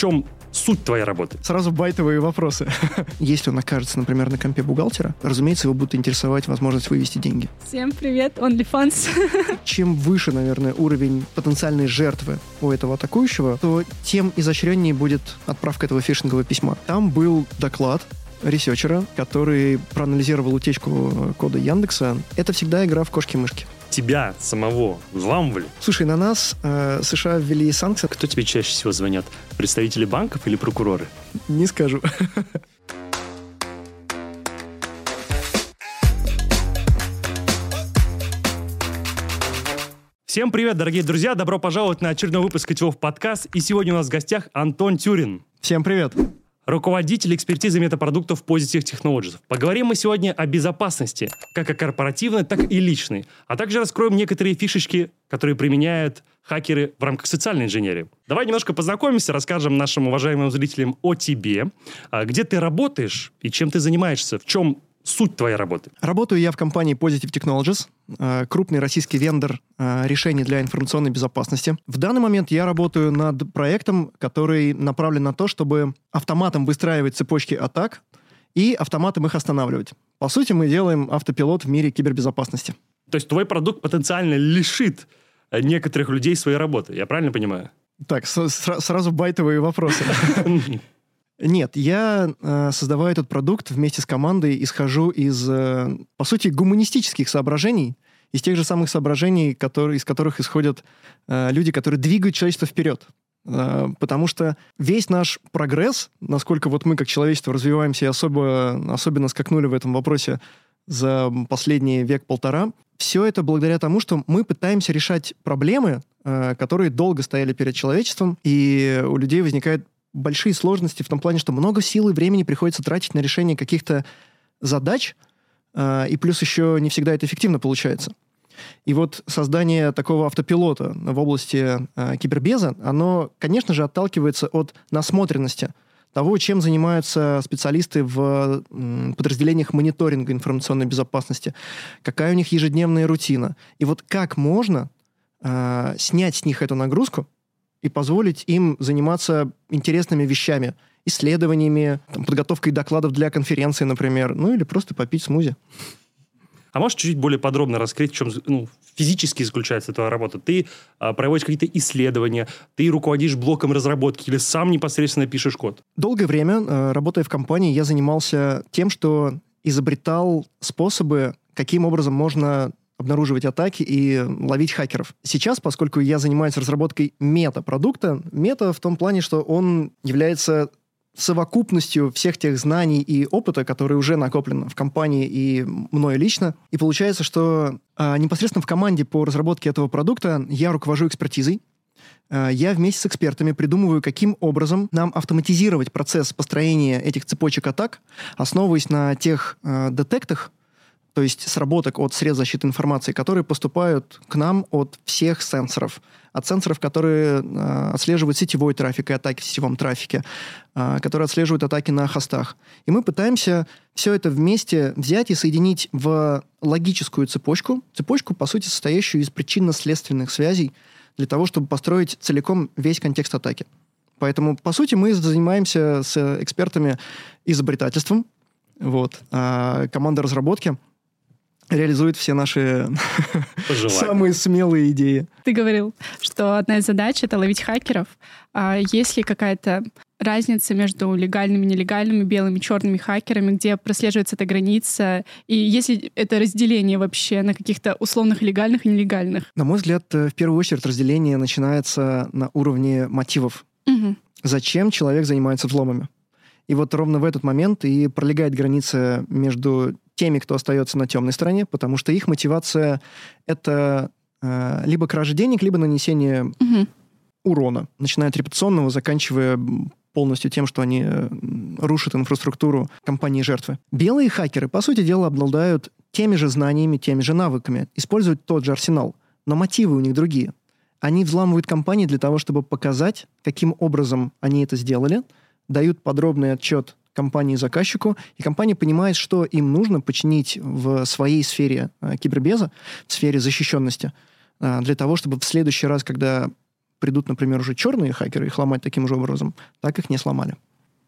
чем суть твоей работы? Сразу байтовые вопросы. Если он окажется, например, на компе бухгалтера, разумеется, его будет интересовать возможность вывести деньги. Всем привет, OnlyFans. Чем выше, наверное, уровень потенциальной жертвы у этого атакующего, то тем изощреннее будет отправка этого фишингового письма. Там был доклад researcher а, который проанализировал утечку кода Яндекса. Это всегда игра в кошки-мышки тебя самого взламывали? Слушай, на нас э, США ввели санкции. Кто тебе чаще всего звонят? Представители банков или прокуроры? Не скажу. Всем привет, дорогие друзья! Добро пожаловать на очередной выпуск Котелов подкаст. И сегодня у нас в гостях Антон Тюрин. Всем привет! Руководитель экспертизы метапродуктов Positive Technologies. Поговорим мы сегодня о безопасности, как о корпоративной, так и личной, а также раскроем некоторые фишечки, которые применяют хакеры в рамках социальной инженерии. Давай немножко познакомимся, расскажем нашим уважаемым зрителям о тебе, а, где ты работаешь и чем ты занимаешься, в чем суть твоей работы? Работаю я в компании Positive Technologies, э, крупный российский вендор э, решений для информационной безопасности. В данный момент я работаю над проектом, который направлен на то, чтобы автоматом выстраивать цепочки атак и автоматом их останавливать. По сути, мы делаем автопилот в мире кибербезопасности. То есть твой продукт потенциально лишит э, некоторых людей своей работы, я правильно понимаю? Так, сразу байтовые вопросы. Нет, я э, этот продукт вместе с командой исхожу из, э, по сути, гуманистических соображений, из тех же самых соображений, которые, из которых исходят э, люди, которые двигают человечество вперед. Э, потому что весь наш прогресс, насколько вот мы как человечество развиваемся и особо, особенно скакнули в этом вопросе за последний век-полтора, все это благодаря тому, что мы пытаемся решать проблемы, которые долго стояли перед человечеством, и у людей возникает большие сложности в том плане, что много сил и времени приходится тратить на решение каких-то задач, э, и плюс еще не всегда это эффективно получается. И вот создание такого автопилота в области э, кибербеза, оно, конечно же, отталкивается от насмотренности того, чем занимаются специалисты в подразделениях мониторинга информационной безопасности, какая у них ежедневная рутина. И вот как можно э, снять с них эту нагрузку, и позволить им заниматься интересными вещами, исследованиями, там, подготовкой докладов для конференции, например, ну или просто попить смузи. А можешь чуть-чуть более подробно раскрыть, в чем ну, физически заключается твоя работа? Ты а, проводишь какие-то исследования, ты руководишь блоком разработки или сам непосредственно пишешь код? Долгое время, э, работая в компании, я занимался тем, что изобретал способы, каким образом можно обнаруживать атаки и ловить хакеров. Сейчас, поскольку я занимаюсь разработкой мета-продукта, мета в том плане, что он является совокупностью всех тех знаний и опыта, которые уже накоплены в компании и мной лично. И получается, что а, непосредственно в команде по разработке этого продукта я руковожу экспертизой. А, я вместе с экспертами придумываю, каким образом нам автоматизировать процесс построения этих цепочек атак, основываясь на тех а, детектах, то есть сработок от средств защиты информации, которые поступают к нам от всех сенсоров. От сенсоров, которые э, отслеживают сетевой трафик и атаки в сетевом трафике, э, которые отслеживают атаки на хостах. И мы пытаемся все это вместе взять и соединить в логическую цепочку, цепочку, по сути, состоящую из причинно-следственных связей, для того, чтобы построить целиком весь контекст атаки. Поэтому, по сути, мы занимаемся с экспертами изобретательством, вот, а команда разработки – реализует все наши самые смелые идеи. Ты говорил, что одна из задач — это ловить хакеров. А есть ли какая-то разница между легальными, нелегальными, белыми, черными хакерами, где прослеживается эта граница, и если это разделение вообще на каких-то условных легальных и нелегальных? На мой взгляд, э, в первую очередь разделение начинается на уровне мотивов. Угу. Зачем человек занимается взломами? И вот ровно в этот момент и пролегает граница между теми, кто остается на темной стороне, потому что их мотивация это э, либо кража денег, либо нанесение угу. урона, начиная от репутационного, заканчивая полностью тем, что они э, рушат инфраструктуру компании жертвы. Белые хакеры, по сути дела, обладают теми же знаниями, теми же навыками, используют тот же арсенал, но мотивы у них другие. Они взламывают компании для того, чтобы показать, каким образом они это сделали, дают подробный отчет компании заказчику, и компания понимает, что им нужно починить в своей сфере э, кибербеза, в сфере защищенности, э, для того, чтобы в следующий раз, когда придут, например, уже черные хакеры их ломать таким же образом, так их не сломали.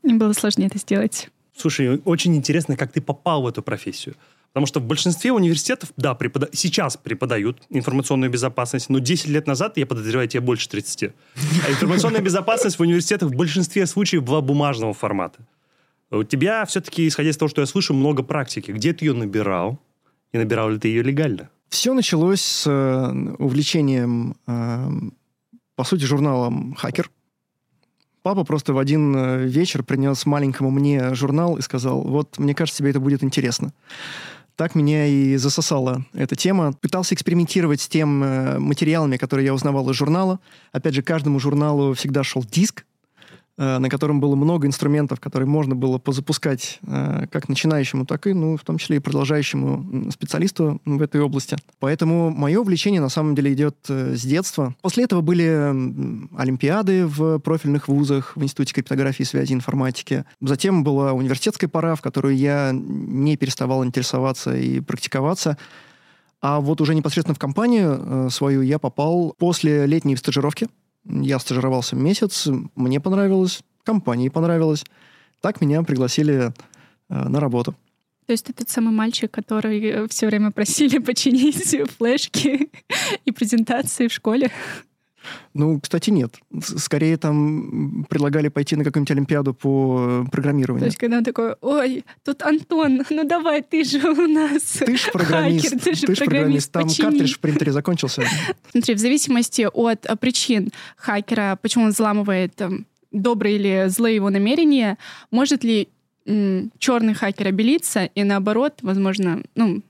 Им было сложнее это сделать. Слушай, очень интересно, как ты попал в эту профессию. Потому что в большинстве университетов, да, препода... сейчас преподают информационную безопасность, но 10 лет назад, я подозреваю, тебе больше 30. А информационная безопасность в университетах в большинстве случаев была бумажного формата. У тебя все-таки, исходя из того, что я слышу, много практики. Где ты ее набирал? И набирал ли ты ее легально? Все началось с э, увлечением, э, по сути, журналом «Хакер». Папа просто в один э, вечер принес маленькому мне журнал и сказал, вот, мне кажется, тебе это будет интересно. Так меня и засосала эта тема. Пытался экспериментировать с тем материалами, которые я узнавал из журнала. Опять же, каждому журналу всегда шел диск, на котором было много инструментов, которые можно было позапускать э, как начинающему, так и, ну, в том числе и продолжающему специалисту в этой области. Поэтому мое увлечение на самом деле идет э, с детства. После этого были олимпиады в профильных вузах, в Институте криптографии, связи, информатики. Затем была университетская пора, в которую я не переставал интересоваться и практиковаться. А вот уже непосредственно в компанию свою я попал после летней стажировки я стажировался месяц, мне понравилось, компании понравилось. Так меня пригласили э, на работу. То есть ты тот самый мальчик, который э, все время просили починить флешки и презентации в школе? Ну, кстати, нет. Скорее там предлагали пойти на какую-нибудь олимпиаду по программированию. То есть, когда он такой, ой, тут Антон, ну давай, ты же у нас Ты же программист. Хакер, ты же ты программист. Там почини. картридж в принтере закончился. Смотри, в зависимости от э, причин хакера, почему он взламывает там, добрые или злые его намерения, может ли черный хакер обелиться и наоборот, возможно, ну,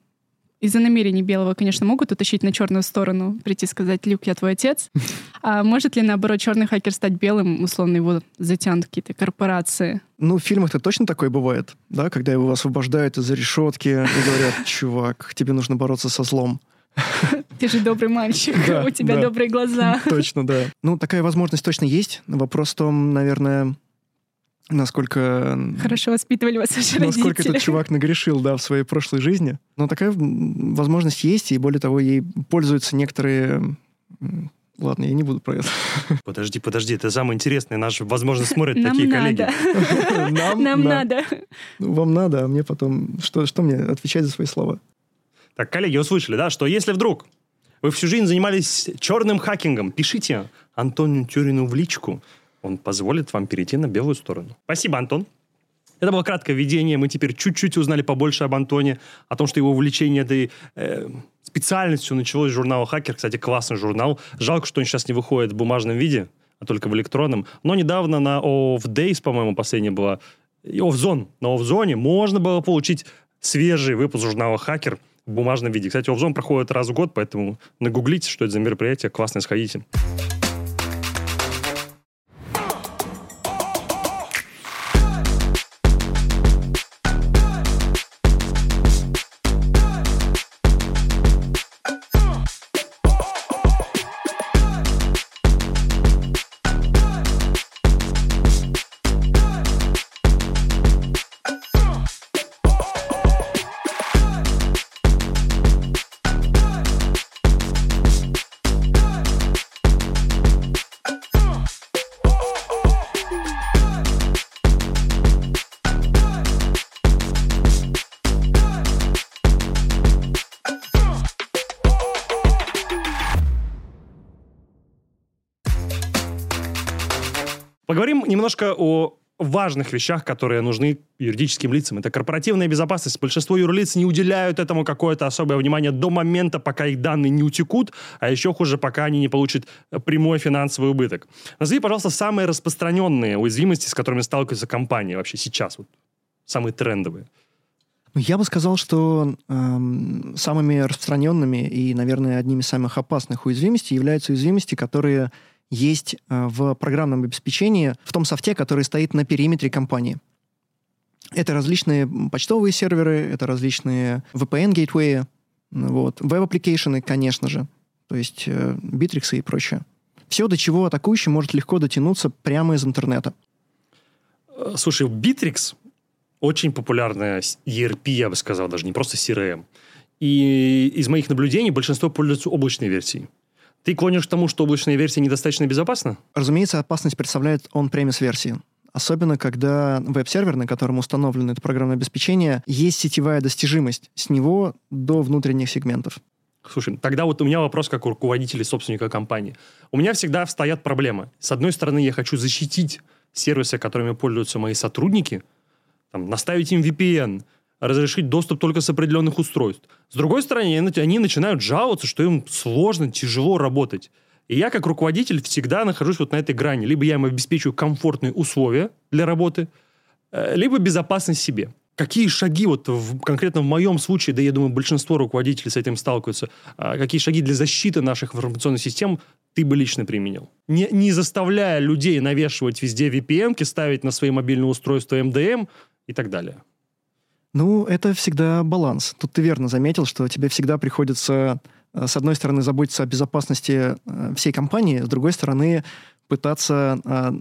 из-за намерений белого, конечно, могут утащить на черную сторону, прийти сказать, Люк, я твой отец. А может ли, наоборот, черный хакер стать белым, условно, его затянут какие-то корпорации? Ну, в фильмах-то точно такое бывает, да, когда его освобождают из-за решетки и говорят, чувак, тебе нужно бороться со злом. Ты же добрый мальчик, у тебя добрые глаза. Точно, да. Ну, такая возможность точно есть. Вопрос в том, наверное, насколько... Хорошо воспитывали вас ваши Насколько родители. этот чувак нагрешил, да, в своей прошлой жизни. Но такая возможность есть, и более того, ей пользуются некоторые... Ладно, я не буду про это. Подожди, подожди, это самое интересное. Нас, возможно, смотрят Нам такие надо. коллеги. Нам, Нам надо. Ну, вам надо, а мне потом... Что, что мне отвечать за свои слова? Так, коллеги, услышали, да, что если вдруг вы всю жизнь занимались черным хакингом, пишите Антонию Тюрину в личку он позволит вам перейти на белую сторону. Спасибо, Антон. Это было краткое введение. Мы теперь чуть-чуть узнали побольше об Антоне, о том, что его увлечение этой э, специальностью началось с журнала «Хакер». Кстати, классный журнал. Жалко, что он сейчас не выходит в бумажном виде, а только в электронном. Но недавно на Off Days, по-моему, последняя была, и Off Zone. На Off Zone можно было получить свежий выпуск журнала «Хакер» в бумажном виде. Кстати, Off Zone проходит раз в год, поэтому нагуглите, что это за мероприятие. Классно, сходите. Немножко о важных вещах, которые нужны юридическим лицам. Это корпоративная безопасность. Большинство юрлиц не уделяют этому какое-то особое внимание до момента, пока их данные не утекут, а еще хуже, пока они не получат прямой финансовый убыток. Назови, пожалуйста, самые распространенные уязвимости, с которыми сталкиваются компании вообще сейчас, вот, самые трендовые. Ну, я бы сказал, что эм, самыми распространенными и, наверное, одними из самых опасных уязвимостей являются уязвимости, которые есть э, в программном обеспечении, в том софте, который стоит на периметре компании. Это различные почтовые серверы, это различные VPN-gateway'и, вот, web application'ы, конечно же, то есть э, и прочее. Все, до чего атакующий может легко дотянуться прямо из интернета. Э, слушай, Битрикс очень популярная ERP, я бы сказал, даже не просто CRM. И из моих наблюдений большинство пользуются облачной версией. Ты клонишь к тому, что облачная версия недостаточно безопасна? Разумеется, опасность представляет он-премис версии. Особенно, когда веб-сервер, на котором установлено это программное обеспечение, есть сетевая достижимость с него до внутренних сегментов. Слушай, тогда вот у меня вопрос как у руководителя собственника компании. У меня всегда стоят проблемы. С одной стороны, я хочу защитить сервисы, которыми пользуются мои сотрудники, там, наставить им VPN, разрешить доступ только с определенных устройств. С другой стороны, они начинают жаловаться, что им сложно, тяжело работать. И я, как руководитель, всегда нахожусь вот на этой грани. Либо я им обеспечиваю комфортные условия для работы, э, либо безопасность себе. Какие шаги, вот в, конкретно в моем случае, да я думаю, большинство руководителей с этим сталкиваются, а какие шаги для защиты наших информационных систем ты бы лично применил? Не, не заставляя людей навешивать везде VPN, ставить на свои мобильные устройства MDM и так далее. Ну, это всегда баланс. Тут ты верно заметил, что тебе всегда приходится Э, с одной стороны, заботиться о безопасности э, всей компании, с другой стороны, пытаться э,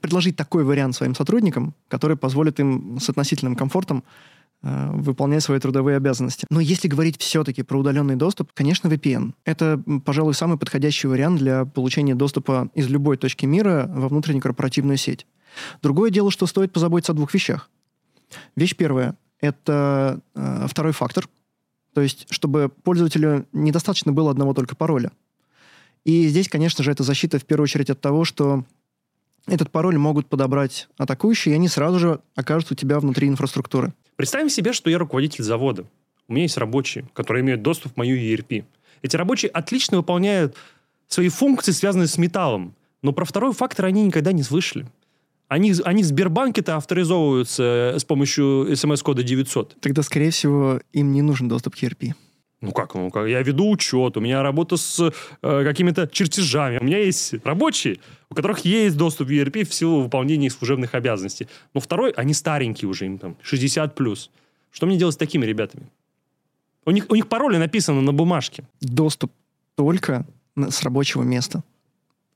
предложить такой вариант своим сотрудникам, который позволит им с относительным комфортом выполнять свои трудовые обязанности. Но если говорить все-таки про удаленный доступ, конечно, VPN. Это, пожалуй, самый подходящий вариант для получения доступа из любой точки мира во внутреннюю корпоративную сеть. Другое дело, что стоит позаботиться о двух вещах. Вещь первая — это э, второй фактор — то есть, чтобы пользователю недостаточно было одного только пароля. И здесь, конечно же, это защита в первую очередь от того, что этот пароль могут подобрать атакующие, и они сразу же окажутся у тебя внутри инфраструктуры. Представим себе, что я руководитель завода. У меня есть рабочие, которые имеют доступ в мою ERP. Эти рабочие отлично выполняют свои функции, связанные с металлом. Но про второй фактор они никогда не слышали. Они, они в Сбербанке-то авторизовываются э, с помощью смс-кода 900. Тогда, скорее всего, им не нужен доступ к ERP. Ну как, ну как, я веду учет, у меня работа с э, какими-то чертежами, у меня есть рабочие, у которых есть доступ в ERP в силу выполнения их служебных обязанностей. Но второй, они старенькие уже, им там 60 плюс. Что мне делать с такими ребятами? У них, у них пароли написаны на бумажке. Доступ только с рабочего места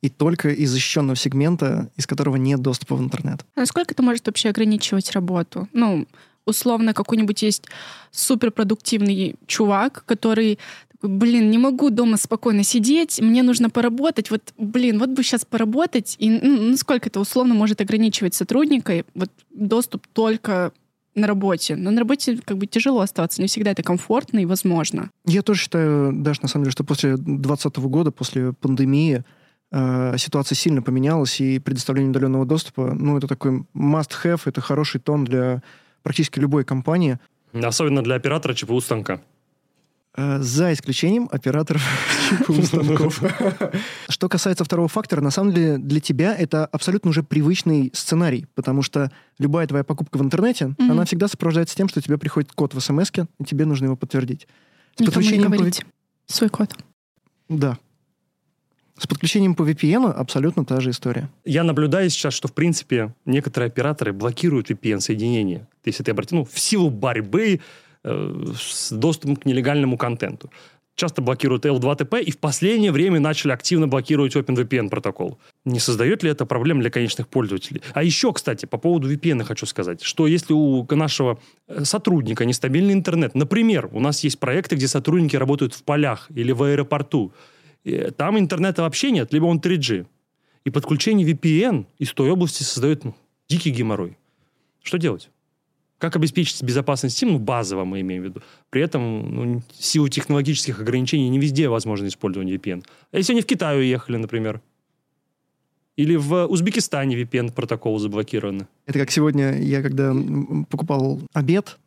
и только из защищенного сегмента, из которого нет доступа в интернет. А насколько это может вообще ограничивать работу? Ну, условно, какой-нибудь есть суперпродуктивный чувак, который блин, не могу дома спокойно сидеть, мне нужно поработать, вот, блин, вот бы сейчас поработать, и ну, насколько это условно может ограничивать сотрудника, вот доступ только на работе. Но на работе как бы тяжело оставаться, не всегда это комфортно и возможно. Я тоже считаю, даже на самом деле, что после 2020 года, после пандемии, ситуация сильно поменялась, и предоставление удаленного доступа, ну, это такой must-have, это хороший тон для практически любой компании. Особенно для оператора ЧПУ станка. Э, за исключением операторов ЧПУ станков. Что касается второго фактора, на самом деле для тебя это абсолютно уже привычный сценарий, потому что любая твоя покупка в интернете, mm-hmm. она всегда сопровождается тем, что тебе приходит код в смс и тебе нужно его подтвердить. С Никому не говорить по... свой код. Да, с подключением по VPN абсолютно та же история. Я наблюдаю сейчас, что, в принципе, некоторые операторы блокируют VPN-соединение. Есть это обратил, ну, в силу борьбы э, с доступом к нелегальному контенту. Часто блокируют L2TP, и в последнее время начали активно блокировать OpenVPN протокол. Не создает ли это проблем для конечных пользователей? А еще, кстати, по поводу VPN хочу сказать, что если у нашего э, сотрудника нестабильный интернет, например, у нас есть проекты, где сотрудники работают в полях или в аэропорту, там интернета вообще нет, либо он 3G. И подключение VPN из той области создает ну, дикий геморрой. Что делать? Как обеспечить безопасность сим? Ну, базово мы имеем в виду. При этом ну, силу технологических ограничений не везде возможно использование VPN. А если они в Китай уехали, например? Или в Узбекистане VPN протоколы заблокированы? Это как сегодня я, когда покупал обед,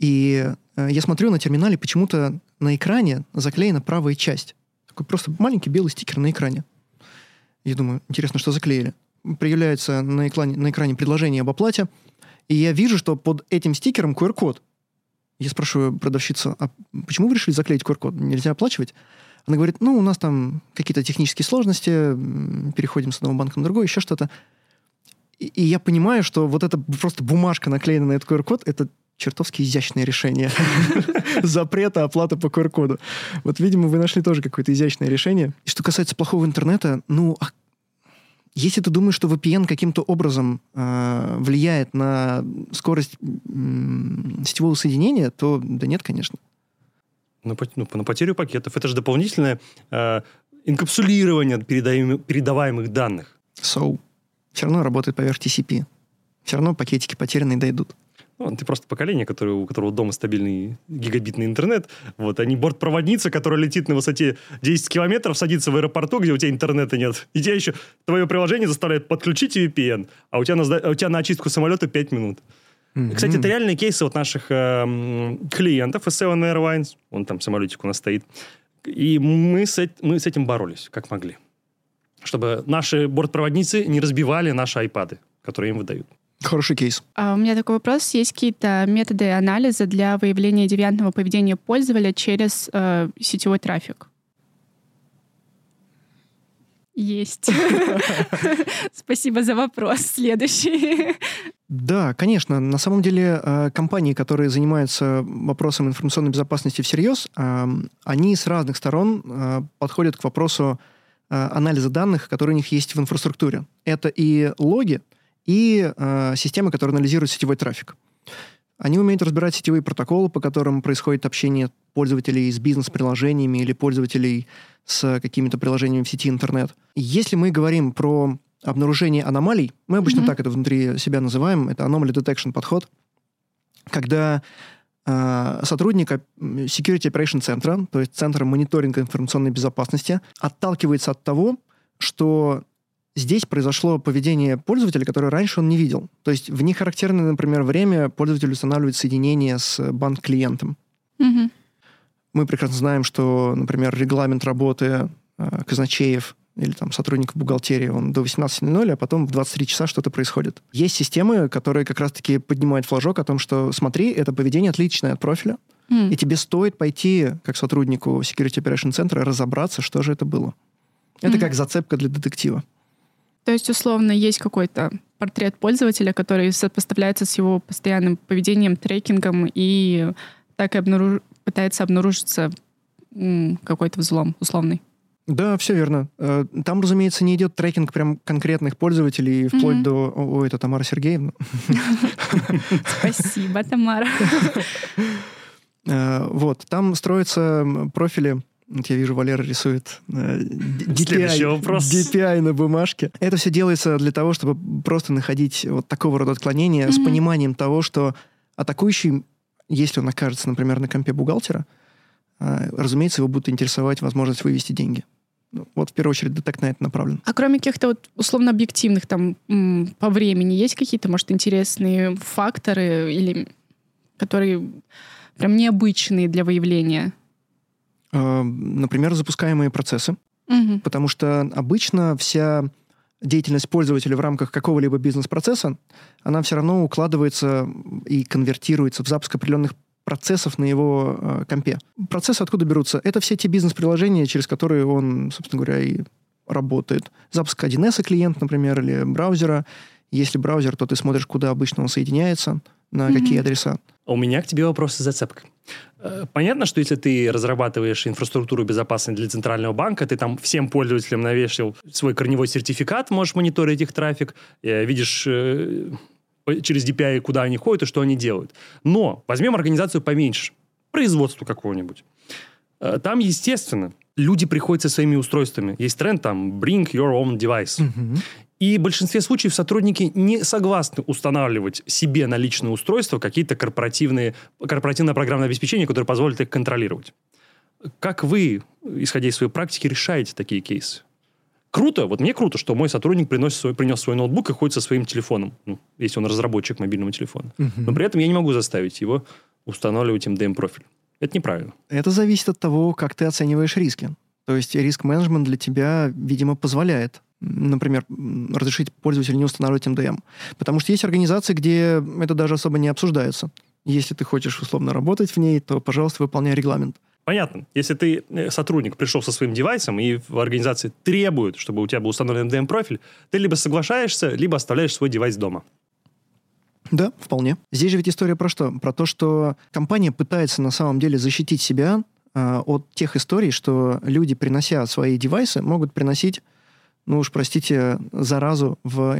и э, я смотрю на терминале, почему-то на экране заклеена правая часть. Такой просто маленький белый стикер на экране. Я думаю, интересно, что заклеили. Проявляется на экране, на экране предложение об оплате, и я вижу, что под этим стикером QR-код. Я спрашиваю продавщицу, а почему вы решили заклеить QR-код? Нельзя оплачивать? Она говорит, ну, у нас там какие-то технические сложности, переходим с одного банка на другой, еще что-то. И, и я понимаю, что вот эта просто бумажка, наклеена на этот QR-код, это чертовски изящное решение запрета оплаты по QR-коду. Вот, видимо, вы нашли тоже какое-то изящное решение. И что касается плохого интернета, ну, а если ты думаешь, что VPN каким-то образом э, влияет на скорость э, сетевого соединения, то да нет, конечно. На, ну, на потерю пакетов. Это же дополнительное э, инкапсулирование передаем, передаваемых данных. So, все равно работает поверх TCP. Все равно пакетики потерянные дойдут. Ну, ты просто поколение, которое, у которого дома стабильный гигабитный интернет. Вот, они бортпроводница, которая летит на высоте 10 километров, садится в аэропорту, где у тебя интернета нет. И тебя еще твое приложение заставляет подключить VPN, а у тебя на, а у тебя на очистку самолета 5 минут. Mm-hmm. Кстати, это реальные кейсы вот наших э, клиентов из Seven Airlines. Он там самолетик у нас стоит. И мы с, мы с этим боролись, как могли. Чтобы наши бортпроводницы не разбивали наши айпады, которые им выдают. Хороший кейс. А у меня такой вопрос. Есть какие-то методы анализа для выявления девиантного поведения пользователя через э, сетевой трафик? Есть. Спасибо за вопрос. Следующий. Да, конечно. На самом деле э, компании, которые занимаются вопросом информационной безопасности всерьез, э, они с разных сторон э, подходят к вопросу анализа данных, которые у них есть в инфраструктуре. Это и логи, и э, системы, которые анализируют сетевой трафик. Они умеют разбирать сетевые протоколы, по которым происходит общение пользователей с бизнес-приложениями или пользователей с какими-то приложениями в сети интернет. Если мы говорим про обнаружение аномалий, мы обычно mm-hmm. так это внутри себя называем, это anomaly detection подход, когда э, сотрудник Security Operation центра, то есть центра мониторинга информационной безопасности, отталкивается от того, что здесь произошло поведение пользователя, которое раньше он не видел. То есть в нехарактерное, например, время пользователь устанавливает соединение с банк-клиентом. Угу. Мы прекрасно знаем, что, например, регламент работы э, казначеев или там сотрудников бухгалтерии, он до 18.00, а потом в 23 часа что-то происходит. Есть системы, которые как раз-таки поднимают флажок о том, что смотри, это поведение отличное от профиля, mm. и тебе стоит пойти, как сотруднику Security Operation центра, разобраться, что же это было. Это mm. как зацепка для детектива. То есть, условно, есть какой-то портрет пользователя, который сопоставляется с его постоянным поведением, трекингом, и так и обнаруж... пытается обнаружиться какой-то взлом условный. Да, все верно. Э, там, разумеется, не идет трекинг прям конкретных пользователей, вплоть mm-hmm. до... О, это Тамара Сергеевна. Спасибо, Тамара. Э, вот, там строятся профили вот я вижу, Валера рисует э, DPI, DPI на бумажке. Это все делается для того, чтобы просто находить вот такого рода отклонения mm-hmm. с пониманием того, что атакующий, если он окажется, например, на компе бухгалтера, э, разумеется, его будет интересовать возможность вывести деньги. Ну, вот в первую очередь детект на это направлен. А кроме каких-то вот условно объективных там по времени есть какие-то, может, интересные факторы или которые прям необычные для выявления? Э, например, запускаемые процессы, угу. потому что обычно вся деятельность пользователя в рамках какого-либо бизнес-процесса, она все равно укладывается и конвертируется в запуск определенных процессов на его э, компе. Процессы откуда берутся? Это все те бизнес-приложения, через которые он, собственно говоря, и работает. Запуск 1С клиент, например, или браузера. Если браузер, то ты смотришь, куда обычно он соединяется, на mm-hmm. какие адреса. У меня к тебе вопрос с зацепкой. Э, понятно, что если ты разрабатываешь инфраструктуру безопасности для центрального банка, ты там всем пользователям навешал свой корневой сертификат, можешь мониторить их трафик, э, видишь э, через DPI, куда они ходят и что они делают. Но возьмем организацию поменьше, производство какого-нибудь. Там, естественно, люди приходят со своими устройствами. Есть тренд там «bring your own device». Uh-huh. И в большинстве случаев сотрудники не согласны устанавливать себе на личное устройство какие-то корпоративные, корпоративное программное обеспечение, которое позволит их контролировать. Как вы, исходя из своей практики, решаете такие кейсы? Круто, вот мне круто, что мой сотрудник приносит свой, принес свой ноутбук и ходит со своим телефоном, ну, если он разработчик мобильного телефона. Угу. Но при этом я не могу заставить его устанавливать MDM-профиль. Это неправильно. Это зависит от того, как ты оцениваешь риски. То есть риск-менеджмент для тебя, видимо, позволяет например, разрешить пользователю не устанавливать МДМ. Потому что есть организации, где это даже особо не обсуждается. Если ты хочешь условно работать в ней, то, пожалуйста, выполняй регламент. Понятно. Если ты э, сотрудник, пришел со своим девайсом, и в организации требуют, чтобы у тебя был установлен MDM-профиль, ты либо соглашаешься, либо оставляешь свой девайс дома. Да, вполне. Здесь же ведь история про что? Про то, что компания пытается на самом деле защитить себя э, от тех историй, что люди, принося свои девайсы, могут приносить ну уж простите, заразу в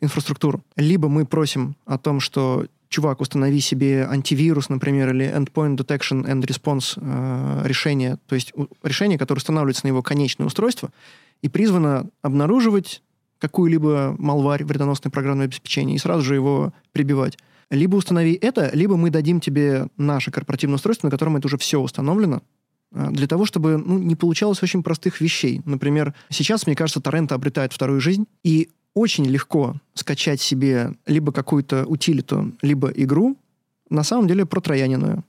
инфраструктуру. Либо мы просим о том, что чувак, установи себе антивирус, например, или endpoint detection and response э, решение, то есть решение, которое устанавливается на его конечное устройство и призвано обнаруживать какую-либо малварь, вредоносное программное обеспечение, и сразу же его прибивать. Либо установи это, либо мы дадим тебе наше корпоративное устройство, на котором это уже все установлено, для того, чтобы ну, не получалось очень простых вещей. Например, сейчас, мне кажется, торренты обретают вторую жизнь, и очень легко скачать себе либо какую-то утилиту, либо игру, на самом деле протрояненную.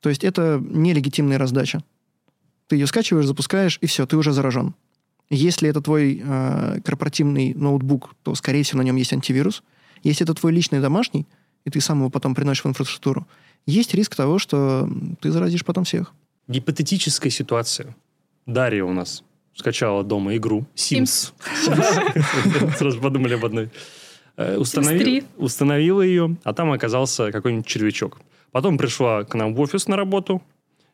То есть это нелегитимная раздача. Ты ее скачиваешь, запускаешь, и все, ты уже заражен. Если это твой э, корпоративный ноутбук, то, скорее всего, на нем есть антивирус. Если это твой личный домашний, и ты сам его потом приносишь в инфраструктуру, есть риск того, что ты заразишь потом всех. Гипотетическая ситуация. Дарья у нас скачала дома игру Sims. Сразу подумали об одной. Э, установила ее, а там оказался какой-нибудь червячок. Потом пришла к нам в офис на работу,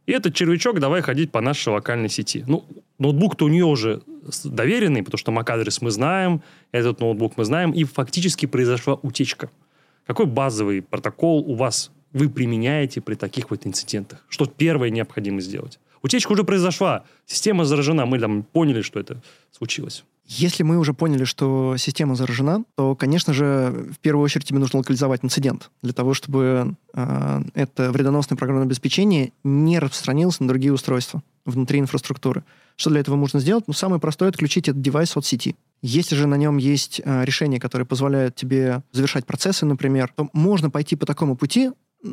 и этот червячок давай ходить по нашей локальной сети. Ну, ноутбук-то у нее уже доверенный, потому что MAC-адрес мы знаем, этот ноутбук мы знаем, и фактически произошла утечка. Какой базовый протокол у вас вы применяете при таких вот инцидентах? Что первое необходимо сделать? Утечка уже произошла, система заражена, мы там поняли, что это случилось. Если мы уже поняли, что система заражена, то, конечно же, в первую очередь тебе нужно локализовать инцидент для того, чтобы э, это вредоносное программное обеспечение не распространилось на другие устройства внутри инфраструктуры. Что для этого можно сделать? Ну, самое простое — отключить этот девайс от сети. Если же на нем есть э, решения, которые позволяют тебе завершать процессы, например, то можно пойти по такому пути,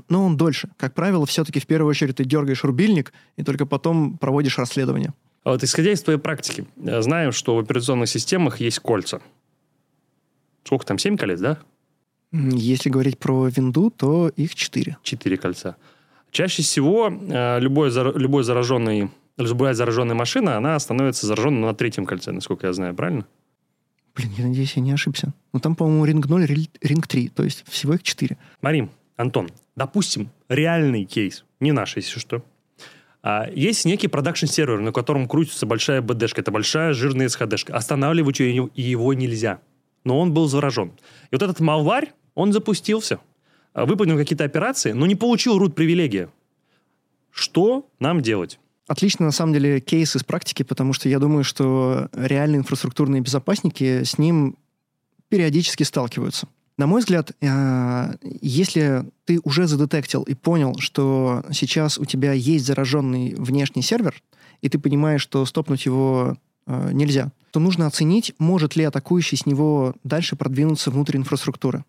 но он дольше. Как правило, все-таки в первую очередь ты дергаешь рубильник и только потом проводишь расследование. А вот исходя из твоей практики, э, знаем, что в операционных системах есть кольца. Сколько там, семь колец, да? Если говорить про винду, то их четыре. Четыре кольца. Чаще всего э, любой, любой зараженный, любая зараженная машина, она становится зараженной на третьем кольце, насколько я знаю, правильно? Блин, я надеюсь, я не ошибся. Ну, там, по-моему, ринг 0, ринг 3, то есть всего их четыре. Марим, Антон, допустим, реальный кейс, не наш, если что. А, есть некий production-сервер, на котором крутится большая БД-шка, это большая жирная СХД-шка. Останавливать его нельзя. Но он был заражен. И вот этот malware, он запустился, а, выполнил какие-то операции, но не получил root привилегии. Что нам делать? Отлично, на самом деле, кейс из практики, потому что я думаю, что реальные инфраструктурные безопасники с ним периодически сталкиваются. На мой взгляд, э, если ты уже задетектил и понял, что сейчас у тебя есть зараженный внешний сервер, и ты понимаешь, что стопнуть его э, нельзя, то нужно оценить, может ли атакующий с него дальше продвинуться внутрь инфраструктуры.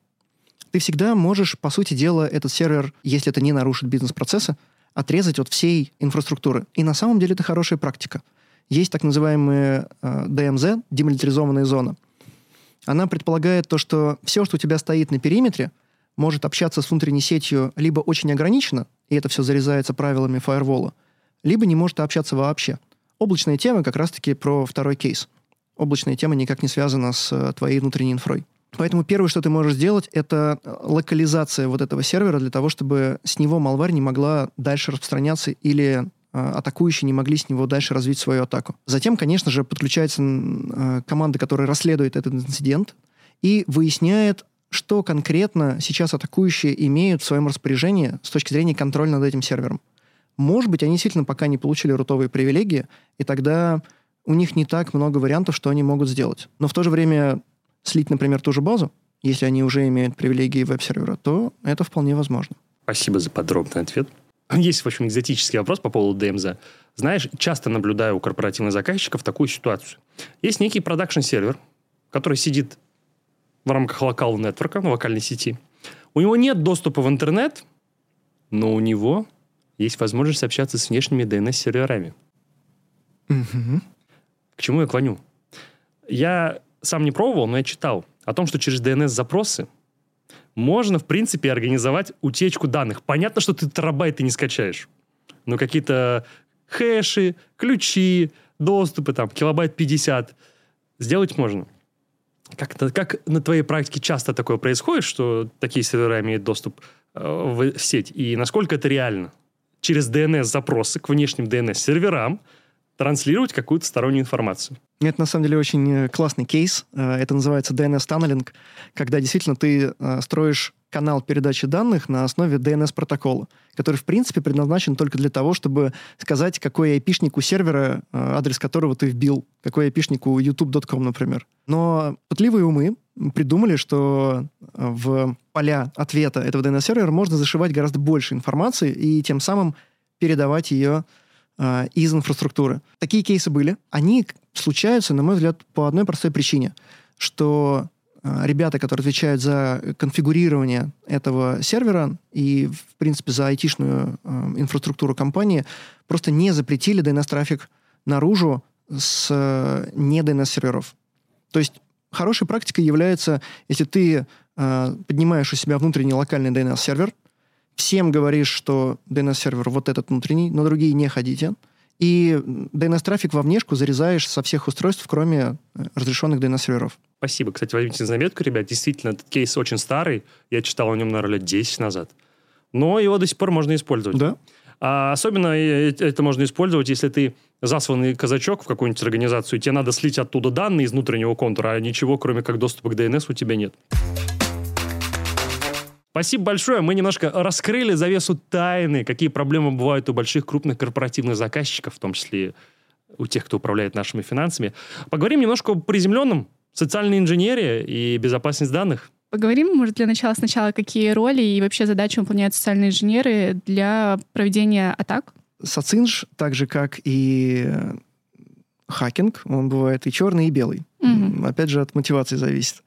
Ты всегда можешь, по сути дела, этот сервер, если это не нарушит бизнес-процессы, отрезать от всей инфраструктуры. И на самом деле это хорошая практика. Есть так называемые э, DMZ, демилитаризованная зона – она предполагает то, что все, что у тебя стоит на периметре, может общаться с внутренней сетью либо очень ограниченно, и это все зарезается правилами фаервола, либо не может общаться вообще. Облачная тема как раз-таки про второй кейс. Облачная тема никак не связана с э, твоей внутренней инфрой. Поэтому первое, что ты можешь сделать, это э, локализация вот этого сервера для того, чтобы с него малварь не могла дальше распространяться или атакующие не могли с него дальше развить свою атаку. Затем, конечно же, подключается э, команда, которая расследует этот инцидент и выясняет, что конкретно сейчас атакующие имеют в своем распоряжении с точки зрения контроля над этим сервером. Может быть, они действительно пока не получили рутовые привилегии, и тогда у них не так много вариантов, что они могут сделать. Но в то же время слить, например, ту же базу, если они уже имеют привилегии веб-сервера, то это вполне возможно. Спасибо за подробный ответ. Есть, в общем, экзотический вопрос по поводу ДМЗ. Знаешь, часто наблюдаю у корпоративных заказчиков такую ситуацию. Есть некий production-сервер, который сидит в рамках local network'а, в локальной сети. У него нет доступа в интернет, но у него есть возможность общаться с внешними DNS-серверами. Угу. К чему я клоню? Я сам не пробовал, но я читал о том, что через DNS-запросы можно, в принципе, организовать утечку данных. Понятно, что ты терабайты не скачаешь, но какие-то хэши, ключи, доступы, там, килобайт 50 сделать можно. Как, как на твоей практике часто такое происходит, что такие сервера имеют доступ э, в сеть? И насколько это реально? Через DNS-запросы к внешним DNS-серверам транслировать какую-то стороннюю информацию. Это на самом деле очень э, классный кейс. Э, это называется DNS-туннелинг, когда действительно ты э, строишь канал передачи данных на основе DNS-протокола, который, в принципе, предназначен только для того, чтобы сказать, какой айпишник у сервера, адрес которого ты вбил, какой айпишник у youtube.com, например. Но пытливые умы придумали, что в поля ответа этого DNS-сервера можно зашивать гораздо больше информации и тем самым передавать ее э, из инфраструктуры. Такие кейсы были. Они случаются, на мой взгляд, по одной простой причине, что э, ребята, которые отвечают за конфигурирование этого сервера и, в принципе, за айтишную э, инфраструктуру компании, просто не запретили DNS-трафик наружу с э, не DNS-серверов. То есть хорошей практикой является, если ты э, поднимаешь у себя внутренний локальный DNS-сервер, всем говоришь, что DNS-сервер вот этот внутренний, на другие не ходите. И DNS-трафик во внешку зарезаешь со всех устройств, кроме э, разрешенных DNS-серверов. Спасибо. Кстати, возьмите на заметку, ребят. Действительно, этот кейс очень старый. Я читал о нем, наверное, лет 10 назад. Но его до сих пор можно использовать. Да. А особенно это можно использовать, если ты засланный казачок в какую-нибудь организацию, и тебе надо слить оттуда данные из внутреннего контура, а ничего, кроме как доступа к DNS, у тебя нет. Спасибо большое. Мы немножко раскрыли завесу тайны, какие проблемы бывают у больших крупных корпоративных заказчиков, в том числе у тех, кто управляет нашими финансами. Поговорим немножко о приземленном. Социальная инженерия и безопасность данных. Поговорим, может, для начала сначала, какие роли и вообще задачи выполняют социальные инженеры для проведения атак? Социнж, так же, как и хакинг, он бывает и черный, и белый. Угу. Опять же, от мотивации зависит.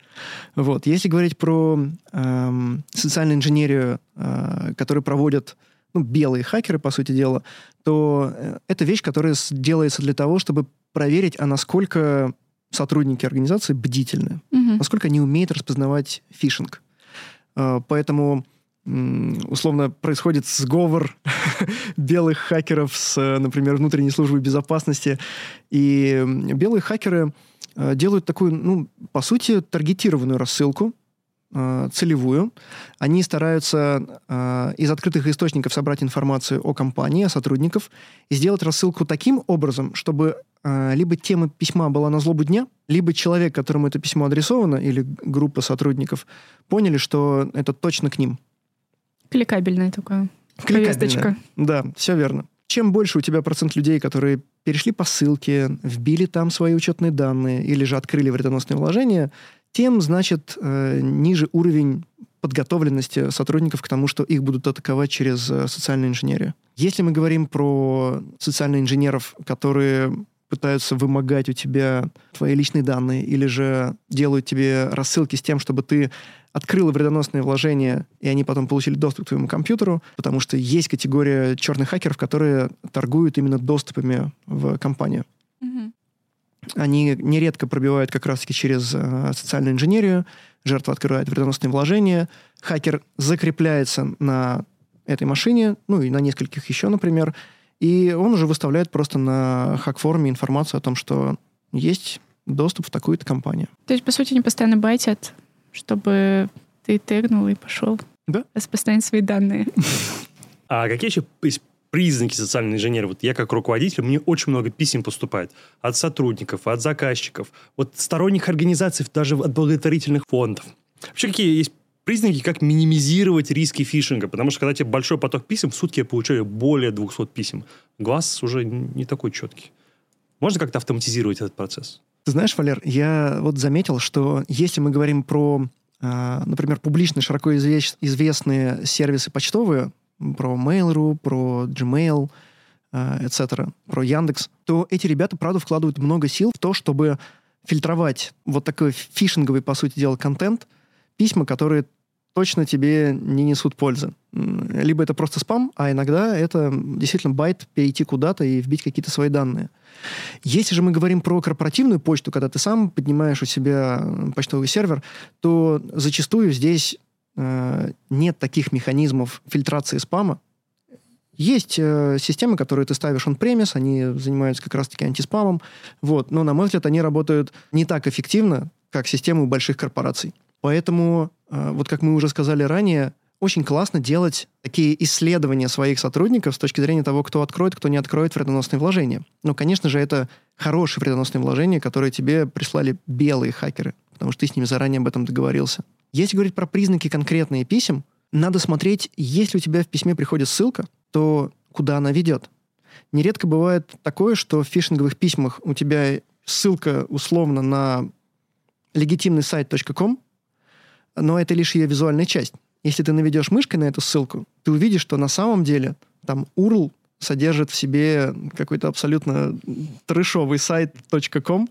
Вот. Если говорить про эм, социальную инженерию, э, которую проводят ну, белые хакеры, по сути дела, то э, это вещь, которая делается для того, чтобы проверить, а насколько сотрудники организации бдительны, угу. насколько они умеют распознавать фишинг. Э, поэтому условно происходит сговор белых хакеров с, например, внутренней службой безопасности. И белые хакеры э, делают такую, ну, по сути, таргетированную рассылку, э, целевую. Они стараются э, из открытых источников собрать информацию о компании, о сотрудниках, и сделать рассылку таким образом, чтобы либо тема письма была на злобу дня, либо человек, которому это письмо адресовано, или группа сотрудников, поняли, что это точно к ним. Кликабельная такая повесточка. Да, все верно. Чем больше у тебя процент людей, которые перешли по ссылке, вбили там свои учетные данные или же открыли вредоносные вложения, тем, значит, э, ниже уровень подготовленности сотрудников к тому, что их будут атаковать через э, социальную инженерию. Если мы говорим про социальных инженеров, которые пытаются вымогать у тебя твои личные данные или же делают тебе рассылки с тем, чтобы ты открыла вредоносные вложения, и они потом получили доступ к твоему компьютеру, потому что есть категория черных хакеров, которые торгуют именно доступами в компанию. Угу. Они нередко пробивают как раз-таки через э, социальную инженерию, жертва открывает вредоносные вложения, хакер закрепляется на этой машине, ну и на нескольких еще, например, и он уже выставляет просто на хак-форуме информацию о том, что есть доступ в такую-то компанию. То есть, по сути, они постоянно байтят, чтобы ты тегнул и пошел да? распространять свои данные. А какие еще есть признаки социальной инженерии? Вот я как руководитель, мне очень много писем поступает от сотрудников, от заказчиков, от сторонних организаций, даже от благотворительных фондов. Вообще какие есть признаки, как минимизировать риски фишинга. Потому что когда тебе большой поток писем, в сутки я получаю более 200 писем. Глаз уже не такой четкий. Можно как-то автоматизировать этот процесс? Ты знаешь, Валер, я вот заметил, что если мы говорим про, а, например, публичные, широко известные сервисы почтовые, про Mail.ru, про Gmail, etc., а, про Яндекс, то эти ребята, правда, вкладывают много сил в то, чтобы фильтровать вот такой фишинговый, по сути дела, контент, письма, которые точно тебе не несут пользы. Либо это просто спам, а иногда это действительно байт перейти куда-то и вбить какие-то свои данные. Если же мы говорим про корпоративную почту, когда ты сам поднимаешь у себя почтовый сервер, то зачастую здесь э, нет таких механизмов фильтрации спама. Есть э, системы, которые ты ставишь on-premise, они занимаются как раз-таки антиспамом, вот, но, на мой взгляд, они работают не так эффективно, как системы у больших корпораций. Поэтому, э, вот как мы уже сказали ранее, очень классно делать такие исследования своих сотрудников с точки зрения того, кто откроет, кто не откроет вредоносные вложения. Но, конечно же, это хорошие вредоносные вложения, которые тебе прислали белые хакеры, потому что ты с ними заранее об этом договорился. Если говорить про признаки конкретные писем, надо смотреть, если у тебя в письме приходит ссылка, то куда она ведет. Нередко бывает такое, что в фишинговых письмах у тебя ссылка условно на легитимный сайт.com, но это лишь ее визуальная часть. Если ты наведешь мышкой на эту ссылку, ты увидишь, что на самом деле там URL содержит в себе какой-то абсолютно трешовый сайт.com,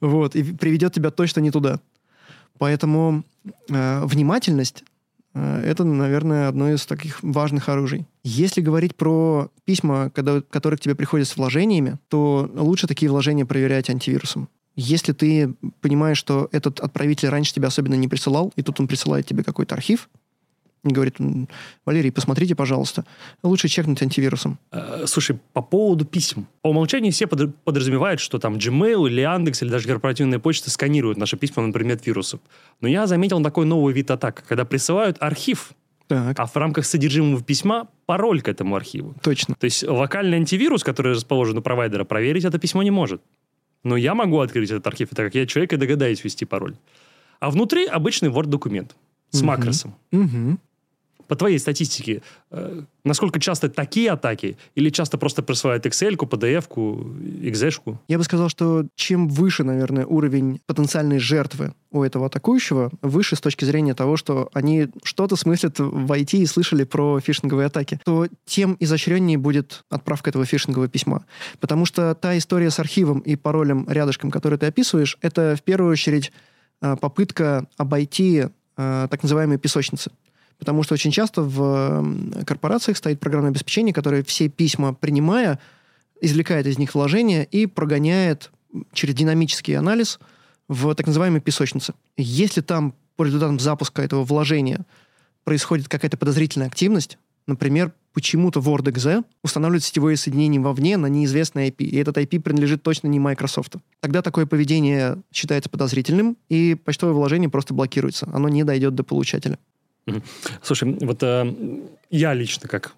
вот, и приведет тебя точно не туда. Поэтому э, внимательность э, это, наверное, одно из таких важных оружий. Если говорить про письма, когда, которые к тебе приходят с вложениями, то лучше такие вложения проверять антивирусом. Если ты понимаешь, что этот отправитель раньше тебя особенно не присылал, и тут он присылает тебе какой-то архив, и говорит, Валерий, посмотрите, пожалуйста, лучше чекнуть антивирусом. Э, слушай, по поводу писем. По умолчанию все подразумевают, что там Gmail или Яндекс или даже корпоративная почта сканируют наши письма на предмет вирусов. Но я заметил такой новый вид атак, когда присылают архив, так. а в рамках содержимого письма пароль к этому архиву. Точно. То есть локальный антивирус, который расположен у провайдера, проверить это письмо не может. Но я могу открыть этот архив, так как я человек и догадаюсь ввести пароль. А внутри обычный Word-документ с угу. макросом. Угу по твоей статистике, э, насколько часто такие атаки или часто просто присылают Excel-ку, PDF-ку, exe-шку? Я бы сказал, что чем выше, наверное, уровень потенциальной жертвы у этого атакующего, выше с точки зрения того, что они что-то смыслят в IT и слышали про фишинговые атаки, то тем изощреннее будет отправка этого фишингового письма. Потому что та история с архивом и паролем рядышком, который ты описываешь, это в первую очередь э, попытка обойти э, так называемые песочницы. Потому что очень часто в корпорациях стоит программное обеспечение, которое все письма принимая, извлекает из них вложения и прогоняет через динамический анализ в так называемой песочнице. Если там по результатам запуска этого вложения происходит какая-то подозрительная активность, например, почему-то WordExe устанавливает сетевое соединение вовне на неизвестный IP, и этот IP принадлежит точно не Microsoft. Тогда такое поведение считается подозрительным, и почтовое вложение просто блокируется. Оно не дойдет до получателя. Слушай, вот э, я лично как,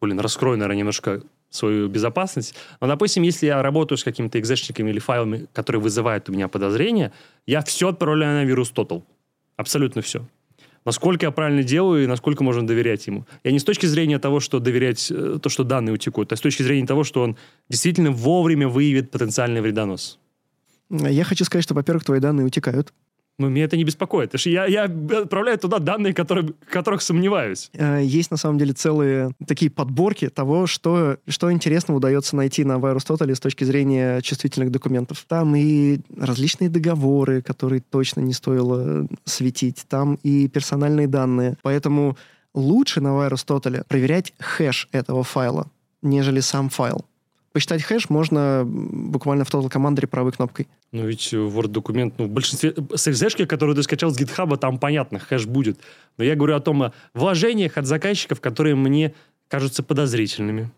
блин, раскрою, наверное, немножко свою безопасность. Но, допустим, если я работаю с какими-то экзешниками или файлами, которые вызывают у меня подозрения, я все отправляю на вирус Total. Абсолютно все. Насколько я правильно делаю и насколько можно доверять ему. Я не с точки зрения того, что доверять э, то, что данные утекут, а с точки зрения того, что он действительно вовремя выявит потенциальный вредонос. Я хочу сказать, что, во-первых, твои данные утекают. Ну, меня это не беспокоит. Я, я отправляю туда данные, которые, которых сомневаюсь. Э, есть, на самом деле, целые такие подборки того, что, что интересного удается найти на VirusTotal с точки зрения чувствительных документов. Там и различные договоры, которые точно не стоило светить. Там и персональные данные. Поэтому лучше на VirusTotal проверять хэш этого файла, нежели сам файл. Посчитать хэш можно буквально в Total Commander правой кнопкой. Ну ведь Word-документ, ну в большинстве... С экзешки, которую ты скачал с GitHub, там понятно, хэш будет. Но я говорю о том, о вложениях от заказчиков, которые мне кажутся подозрительными.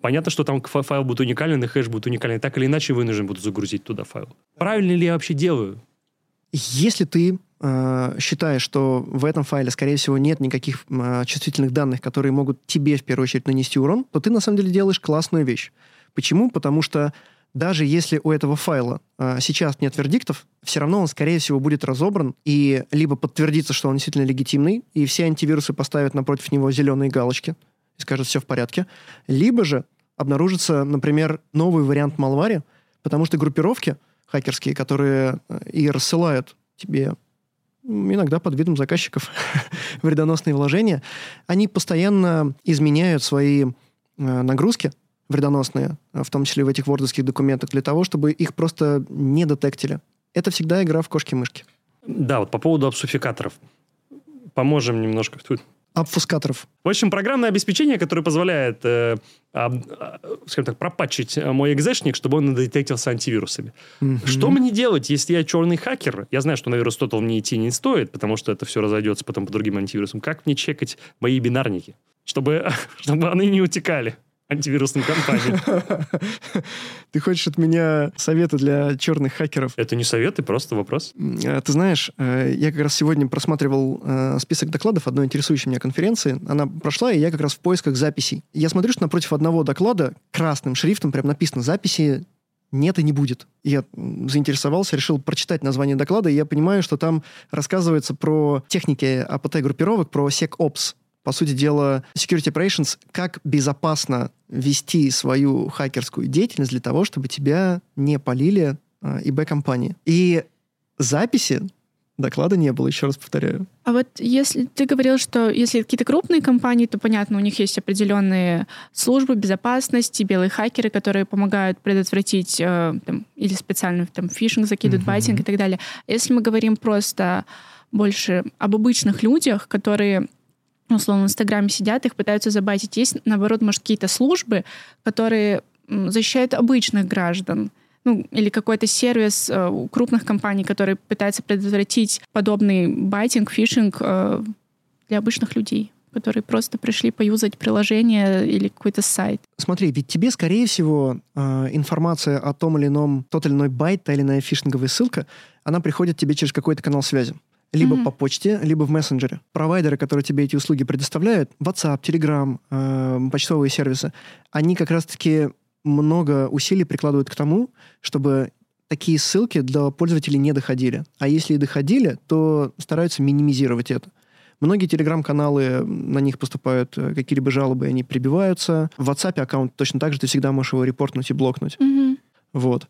Понятно, что там файл будет уникальный, и хэш будет уникальный. Так или иначе вынужден буду загрузить туда файл. Правильно ли я вообще делаю? Если ты э, считаешь, что в этом файле, скорее всего, нет никаких э, чувствительных данных, которые могут тебе в первую очередь нанести урон, то ты на самом деле делаешь классную вещь. Почему? Потому что даже если у этого файла э, сейчас нет вердиктов, все равно он, скорее всего, будет разобран, и либо подтвердится, что он действительно легитимный, и все антивирусы поставят напротив него зеленые галочки и скажут, все в порядке, либо же обнаружится, например, новый вариант малвари, потому что группировки хакерские, которые э, и рассылают тебе иногда под видом заказчиков вредоносные вложения, они постоянно изменяют свои э, нагрузки вредоносные, в том числе в этих вордовских документах, для того, чтобы их просто не детектили. Это всегда игра в кошки-мышки. Да, вот по поводу обсуфикаторов. Поможем немножко тут. Обфускаторов. В общем, программное обеспечение, которое позволяет, э, э, скажем так, пропатчить мой экзешник, чтобы он детектился антивирусами. Mm-hmm. Что мне делать, если я черный хакер? Я знаю, что на Total мне идти не стоит, потому что это все разойдется потом по другим антивирусам. Как мне чекать мои бинарники, чтобы, чтобы они не утекали? Антивирусным компаниям. Ты хочешь от меня советы для черных хакеров? Это не советы, просто вопрос. Э, Ты знаешь, э, я как раз сегодня просматривал э, список докладов одной интересующей меня конференции. Она прошла, и я как раз в поисках записей. Я смотрю, что напротив одного доклада красным шрифтом прям написано «Записи нет и не будет». Я заинтересовался, решил прочитать название доклада, и я понимаю, что там рассказывается про техники АПТ-группировок, про SecOps, по сути дела, Security Operations, как безопасно вести свою хакерскую деятельность для того, чтобы тебя не полили э, ИБ-компании. И записи доклада не было, еще раз повторяю. А вот если ты говорил, что если какие-то крупные компании, то понятно, у них есть определенные службы безопасности, белые хакеры, которые помогают предотвратить э, там, или специально там фишинг закидывают, Мгм. байтинг и так далее. Если мы говорим просто больше об обычных людях, которые условно в Инстаграме сидят, их пытаются забайтить. Есть, наоборот, может, какие-то службы, которые защищают обычных граждан. Ну, или какой-то сервис э, у крупных компаний, который пытается предотвратить подобный байтинг, фишинг э, для обычных людей, которые просто пришли поюзать приложение или какой-то сайт. Смотри, ведь тебе, скорее всего, э, информация о том или ином, тот или иной байт, та или иная фишинговая ссылка, она приходит тебе через какой-то канал связи. Либо Мгм. по почте, либо в мессенджере. Провайдеры, которые тебе эти услуги предоставляют, WhatsApp, Telegram, э, почтовые сервисы, они как раз-таки много усилий прикладывают к тому, чтобы такие ссылки до пользователей не доходили. А если и доходили, то стараются минимизировать это. Многие телеграм-каналы, на них поступают э, какие-либо жалобы, они прибиваются. В WhatsApp аккаунт точно так же, ты всегда можешь его репортнуть и блокнуть. Вот.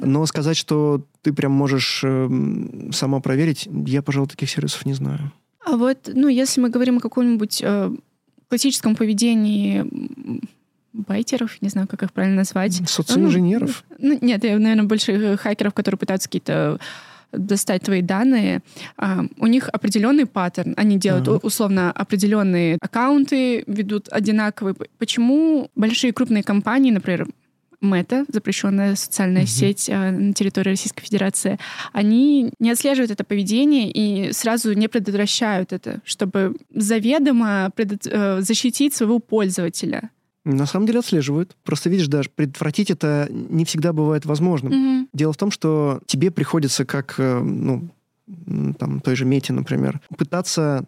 Но сказать, что ты прям можешь эм, сама проверить, я, пожалуй, таких сервисов не знаю. А вот, ну, если мы говорим о каком-нибудь э, классическом поведении байтеров, не знаю, как их правильно назвать. Социоинженеров. Ну, нет, я, наверное, больше э, хакеров, которые пытаются какие-то достать твои данные, а, у них определенный паттерн. Они делают Ага. условно определенные аккаунты, ведут одинаковые. Почему большие крупные компании, например, Мета, запрещенная социальная Мгм. сеть э, на территории Российской Федерации, они не отслеживают это поведение и сразу не предотвращают это, чтобы заведомо предот- э, защитить своего пользователя. На самом деле отслеживают. Просто видишь, даже предотвратить это не всегда бывает возможным. Мгм. Дело в том, что тебе приходится, как, э, ну, там, той же Мете, например, пытаться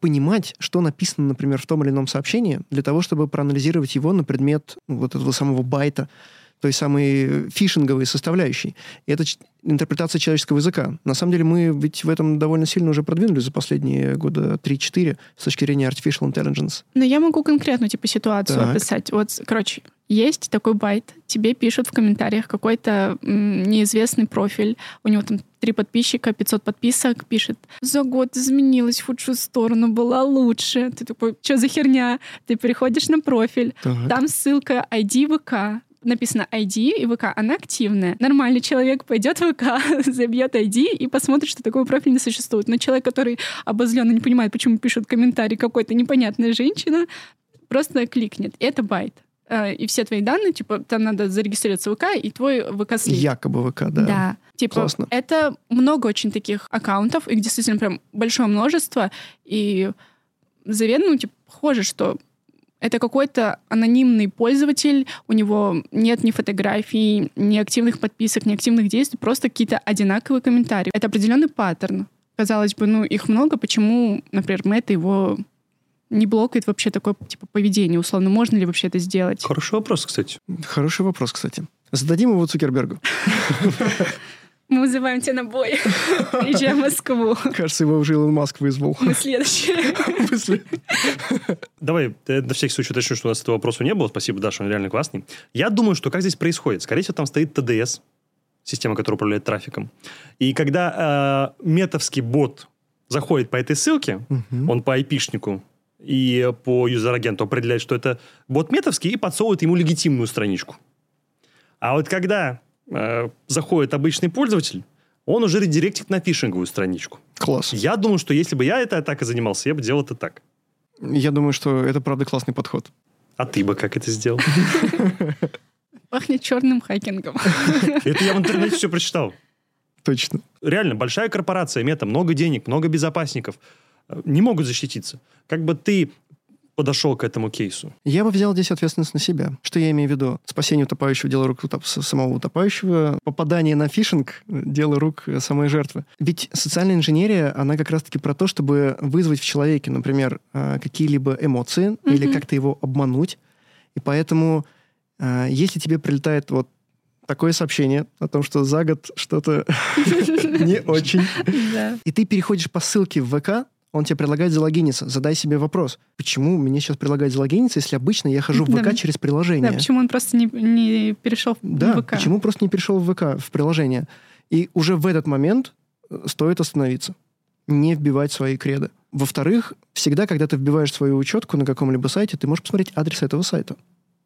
понимать, что написано, например, в том или ином сообщении, для того, чтобы проанализировать его на предмет вот этого самого байта, той самой фишинговой составляющей. И это интерпретация человеческого языка. На самом деле мы ведь в этом довольно сильно уже продвинулись за последние года 3-4 с точки зрения artificial intelligence. Но я могу конкретную типа ситуацию Так. описать. Вот, короче, есть такой байт, тебе пишут в комментариях какой-то неизвестный профиль, у него там три подписчика, 500 подписок, пишет, за год изменилась в худшую сторону, была лучше. Ты такой, что за херня? Ты переходишь на профиль, Так. там ссылка ID ВК, написано ID и ВК, она активная. Нормальный человек пойдет в ВК, забьет ID и посмотрит, что такой профиль не существует. Но человек, который обозленно не понимает, почему пишет комментарий какой-то непонятная женщина, просто кликнет. Это байт. Э, И все твои данные, типа, там надо зарегистрироваться в ВК, и твой ВК слит. Якобы ВК, да. Да. Типа, Классно. это много очень таких аккаунтов, их действительно прям большое множество, и заведомо, ну, типа, похоже, что это какой-то анонимный пользователь, у него нет ни фотографий, ни активных подписок, ни активных действий, просто какие-то одинаковые комментарии. Это определенный паттерн. Казалось бы, ну, их много, почему, например, Мэтт его не блокает вообще такое типа поведение, условно, можно ли вообще это сделать? Хороший вопрос, кстати. Хороший вопрос, кстати. Зададим его Цукербергу. Мы вызываем тебя на бой. Приезжаем в Москву. Кажется, его уже Илон Маск вызвал. Мы следующие. Давай, э, на всякий случай уточню, что у нас этого вопроса не было. Спасибо, Даша, он реально классный. Я думаю, что как здесь происходит? Скорее всего, там стоит ТДС, система, которая управляет трафиком. И когда э, метовский бот заходит по этой ссылке, он по айпишнику и по юзер-агенту определяет, что это бот метовский, и подсовывает ему легитимную страничку. А вот когда э, заходит обычный пользователь, он уже редиректит на фишинговую страничку. Класс. Я думаю, что если бы я этой атакой занимался, я бы делал это так. Я думаю, что это правда классный подход. А ты бы как это сделал? Пахнет черным хакингом. Это я в интернете все прочитал. Точно. Реально, большая корпорация, мета, много денег, много безопасников. Э, Не могут защититься. Как бы ты подошел к этому кейсу? Я бы взял здесь ответственность на себя. Что я имею в виду? Спасение утопающего, дело рук утоп- самого утопающего, попадание на фишинг, дело рук самой жертвы. Ведь социальная инженерия, она как раз-таки про то, чтобы вызвать в человеке, например, э, какие-либо эмоции или Мгм. как-то его обмануть. И поэтому, э, если тебе прилетает вот такое сообщение о том, что за год что-то не очень, и ты переходишь по ссылке в ВК, он тебе предлагает залогиниться. Задай себе вопрос, почему мне сейчас предлагают залогиниться, если обычно я хожу в Да. ВК через приложение? Да, почему он просто не, не перешел в Да, ВК? почему просто не перешел в ВК, в приложение? И уже в этот момент э, стоит остановиться, не вбивать свои креды. Во-вторых, всегда, когда ты вбиваешь свою учетку на каком-либо сайте, ты можешь посмотреть адрес этого сайта.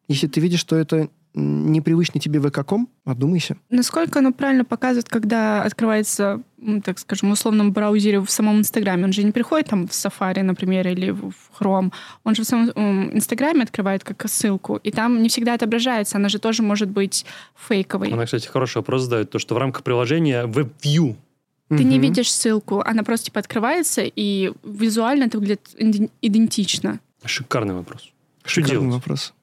Если ты видишь, что это непривычный тебе ВК-ком, одумайся. Насколько оно правильно показывает, когда открывается, так скажем, в условном браузере в самом Инстаграме? Он же не приходит там в Safari, например, или в Chrome. Он же в самом Инстаграме открывает как ссылку, и там не всегда отображается. Она же тоже может быть фейковой. Она, кстати, хороший вопрос задает. То, что в рамках приложения WebView Ты не Мгм. видишь ссылку, она просто типа открывается, и визуально это выглядит иден- идентично. шикарный вопрос. Что делать? вопрос.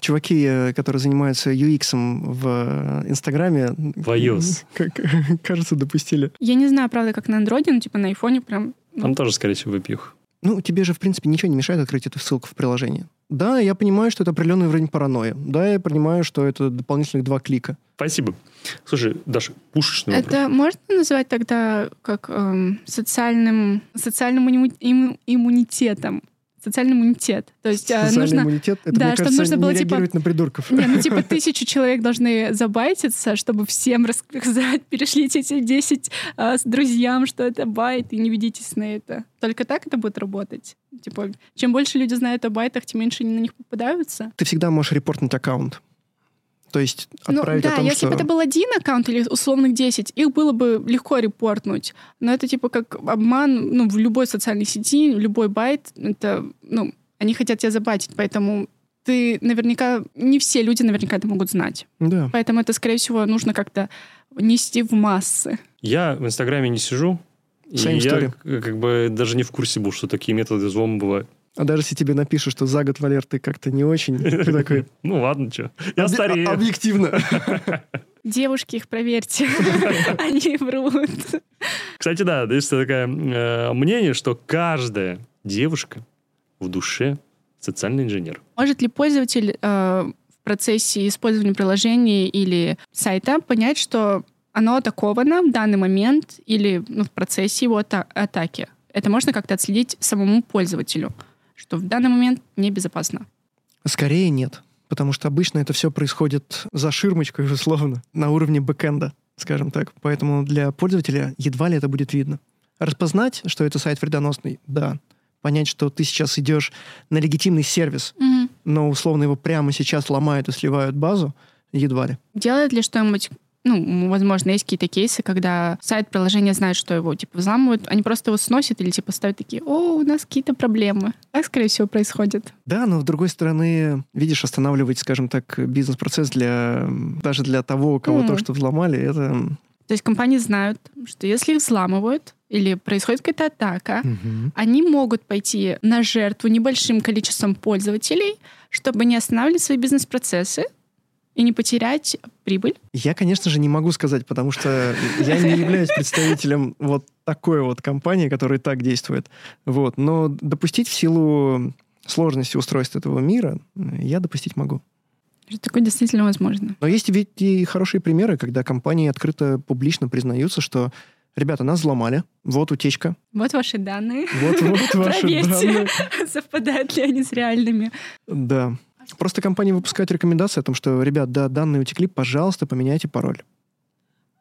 Чуваки, э, которые занимаются UX в Инстаграме, В iOS. как, кажется, допустили. Я не знаю, правда, как на андроиде, но типа на айфоне прям... ну, Там тоже, скорее всего, WebView. Ну, тебе же, в принципе, ничего не мешает открыть эту ссылку в приложении. Да, я понимаю, что это определенный уровень паранойи. Да, я понимаю, что это дополнительных два клика. Спасибо. Слушай, Даша, пушечный вопрос. Это можно называть тогда как эм, социальным, социальным имму- имму- иммунитетом? Социальный иммунитет. То есть э, Социальный нужно... иммунитет, это, да, мне кажется, нужно было, не типа, на придурков. Не, ну типа тысячу человек должны забайтиться, чтобы всем рассказать, перешлите эти 10 а, с друзьям, что это байт, и не ведитесь на это. Только так это будет работать. Типа, чем больше люди знают о байтах, тем меньше они на них попадаются. Ты всегда можешь репортнуть аккаунт. То есть Ну отправить да, о том, если что... бы это был один аккаунт или условных 10, их было бы легко репортнуть. Но это типа как обман ну, в любой социальной сети, любой байт. Это, ну, они хотят тебя забайтить, поэтому ты наверняка... Не все люди наверняка это могут знать. Да. Поэтому это, скорее всего, нужно как-то нести в массы. Я в Инстаграме не сижу. И Same я story. к- как бы даже не в курсе был, что такие методы взлома бывают. А даже если тебе напишут, что за год, Валер, ты как-то не очень, ты такой... Ну ладно, что. Я «Объ- старею. а- Объективно. Девушки, их проверьте. Они врут. Кстати, да, есть такое э, мнение, что каждая девушка в душе социальный инженер. Может ли пользователь э, в процессе использования приложения или сайта понять, что оно атаковано в данный момент или ну, в процессе его ата- атаки? Это можно как-то отследить самому пользователю, что в данный момент небезопасно. Скорее нет. Потому что обычно это все происходит за ширмочкой, условно, на уровне бэкэнда, скажем так. Поэтому для пользователя едва ли это будет видно. Распознать, что это сайт вредоносный, да. Понять, что ты сейчас идешь на легитимный сервис, но условно его прямо сейчас ломают и сливают базу, едва ли. Делает ли что-нибудь ну, возможно, есть какие-то кейсы, когда сайт приложения знает, что его, типа, взламывают, они просто его сносят или, типа, ставят такие, о, у нас какие-то проблемы. Так, скорее всего, происходит. Да, но с другой стороны, видишь, останавливать, скажем так, бизнес-процесс для даже для того, кого М. только что взломали, это... То есть компании знают, что если их взламывают или происходит какая-то атака, они могут пойти на жертву небольшим количеством пользователей, чтобы не останавливать свои бизнес-процессы и не потерять прибыль. Я, конечно же, не могу сказать, потому что я не являюсь представителем вот такой вот компании, которая так действует. Вот. Но допустить в силу сложности устройства этого мира я допустить могу. Что такое действительно возможно. Но есть ведь и хорошие примеры, когда компании открыто, публично признаются, что ребята, нас взломали, вот утечка, Вот ваши данные. вот, вот ваши Проверьте, данные. совпадают ли они с реальными. Да. Просто компании выпускают рекомендации о том, что, ребят, да, данные утекли, пожалуйста, поменяйте пароль.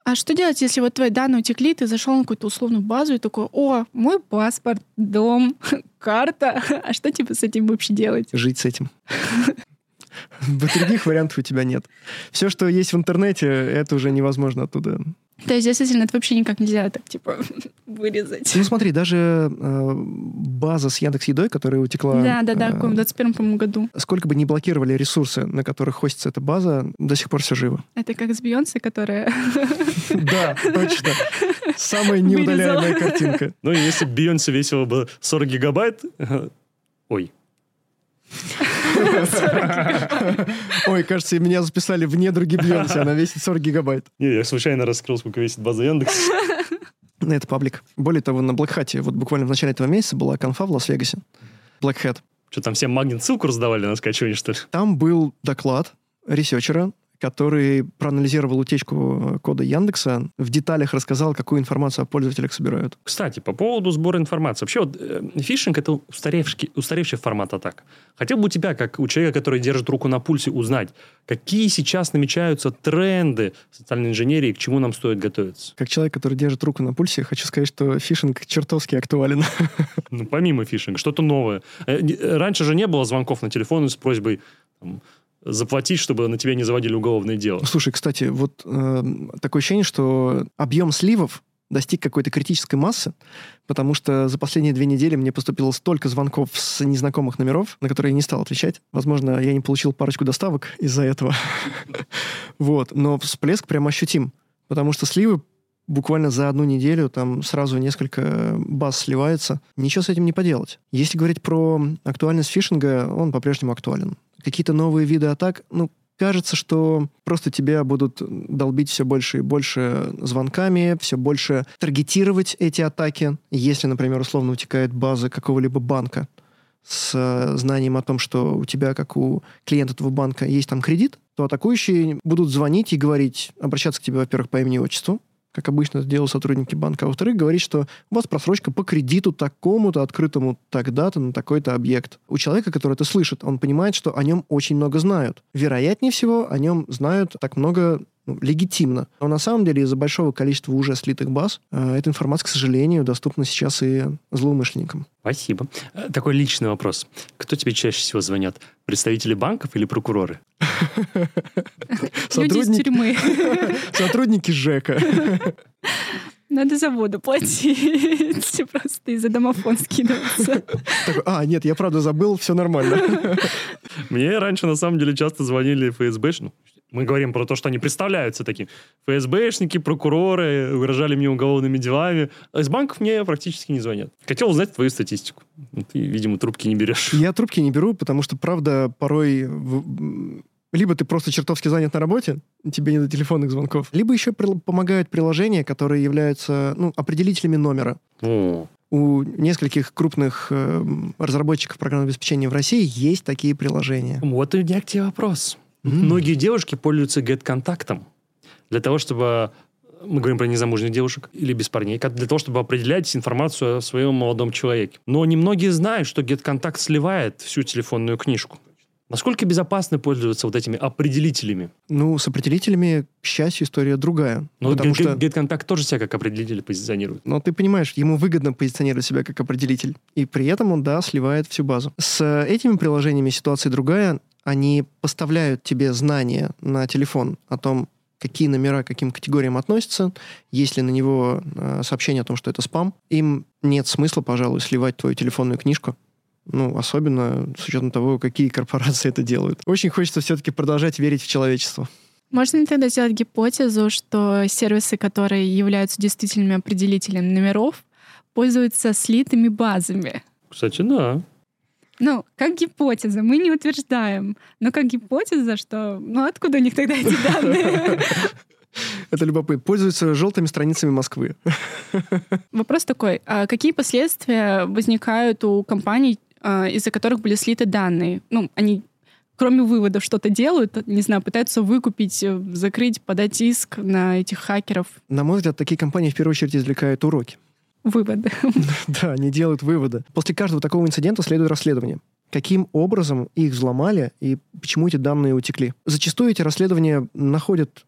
А что делать, если вот твои данные утекли, ты зашел на какую-то условную базу и такой, о, мой паспорт, дом, карта. А что типа с этим вообще делать? Жить с этим. Других вариантов у тебя нет. Все, что есть в интернете, это уже невозможно оттуда. То есть, действительно, это вообще никак нельзя так, типа, вырезать. Ну смотри, даже э, база с Яндекс Едой, которая утекла... Да, да, да, э, в каком 21 по-моему, году. Сколько бы ни блокировали ресурсы, на которых хостится эта база, до сих пор все живо. Это как с Бейонсе, которая... Да, точно. Самая неудаляемая картинка. Ну, и если бы Бейонсе весила бы 40 гигабайт... Ой. Ой, кажется, меня записали в недруги Бьонсе, она весит 40 гигабайт. Не, я случайно раскрыл, сколько весит база Яндекс. Это паблик. Более того, на Black Hat вот буквально в начале этого месяца была конфа в Лас-Вегасе. Black Hat. Что, там всем magnet ссылку раздавали на скачивание, что ли? Там был доклад researcher'а, который проанализировал утечку э, кода Яндекса, в деталях рассказал, какую информацию о пользователях собирают. Кстати, по поводу сбора информации. Вообще, вот, э, фишинг — это устаревший, устаревший формат атак. Хотел бы у тебя, как у человека, который держит руку на пульсе, узнать, какие сейчас намечаются тренды социальной инженерии, к чему нам стоит готовиться? Как человек, который держит руку на пульсе, хочу сказать, что фишинг чертовски актуален. Ну, помимо фишинга, что-то новое. Э, раньше же не было звонков на телефон с просьбой там, заплатить, чтобы на тебя не заводили уголовное дело. Слушай, кстати, вот э, такое ощущение, что объем сливов достиг какой-то критической массы, потому что за последние две недели мне поступило столько звонков с незнакомых номеров, на которые я не стал отвечать. Возможно, я не получил парочку доставок из-за этого. Вот. Но всплеск прям ощутим, потому что сливы буквально за одну неделю там сразу несколько баз сливается. Ничего с этим не поделать. Если говорить про актуальность фишинга, он по-прежнему актуален какие-то новые виды атак, ну, кажется, что просто тебя будут долбить все больше и больше звонками, все больше таргетировать эти атаки. Если, например, условно утекает база какого-либо банка с э, знанием о том, что у тебя, как у клиента этого банка, есть там кредит, то атакующие будут звонить и говорить, обращаться к тебе, во-первых, по имени и отчеству, как обычно делают сотрудники банка, а во-вторых, говорить, что у вас просрочка по кредиту такому-то, открытому тогда-то на такой-то объект. У человека, который это слышит, он понимает, что о нем очень много знают. Вероятнее всего, о нем знают так много легитимно. Но на самом деле из-за большого количества уже слитых баз э, эта информация, к сожалению, доступна сейчас и злоумышленникам. Спасибо. Э, такой личный вопрос. Кто тебе чаще всего звонят? Представители банков или прокуроры? Люди из тюрьмы. Сотрудники ЖЭКа. Надо за воду платить. Просто из-за домофон скидываться. А, нет, я правда забыл, все нормально. Мне раньше, на самом деле, часто звонили ФСБ, ну, мы говорим про то, что они представляются таким. ФСБшники, прокуроры угрожали мне уголовными делами. А из банков мне практически не звонят. Хотел узнать твою статистику. Ты, видимо, трубки не берешь. Я трубки не беру, потому что, правда, порой либо ты просто чертовски занят на работе, тебе не до телефонных звонков, либо еще помогают приложения, которые являются ну, определителями номера. О. У нескольких крупных э, разработчиков программного обеспечения в России есть такие приложения. Вот у меня к тебе вопрос. Mm. Многие девушки пользуются get-контактом для того, чтобы мы говорим про незамужних девушек или без парней, для того, чтобы определять информацию о своем молодом человеке. Но немногие знают, что get-контакт сливает всю телефонную книжку. Насколько безопасно пользоваться вот этими определителями? Ну, с определителями, к счастью, история другая. Но потому что... GetContact тоже себя как определитель позиционирует. Но ты понимаешь, ему выгодно позиционировать себя как определитель. И при этом он, да, сливает всю базу. С этими приложениями ситуация другая они поставляют тебе знания на телефон о том, какие номера к каким категориям относятся, есть ли на него э, сообщение о том, что это спам. Им нет смысла, пожалуй, сливать твою телефонную книжку. Ну, особенно с учетом того, какие корпорации это делают. Очень хочется все-таки продолжать верить в человечество. Можно ли тогда сделать гипотезу, что сервисы, которые являются действительными определителями номеров, пользуются слитыми базами? Кстати, да. Ну, как гипотеза, мы не утверждаем, но как гипотеза, что, ну, откуда у них тогда эти данные? Это любопытно. Пользуются желтыми страницами Москвы. Вопрос такой. А какие последствия возникают у компаний, а, из-за которых были слиты данные? Ну, они кроме выводов что-то делают, не знаю, пытаются выкупить, э, закрыть, подать иск на этих хакеров? На мой взгляд, такие компании в первую очередь извлекают уроки выводы. Да, они делают выводы. После каждого такого инцидента следует расследование. Каким образом их взломали и почему эти данные утекли? Зачастую эти расследования находят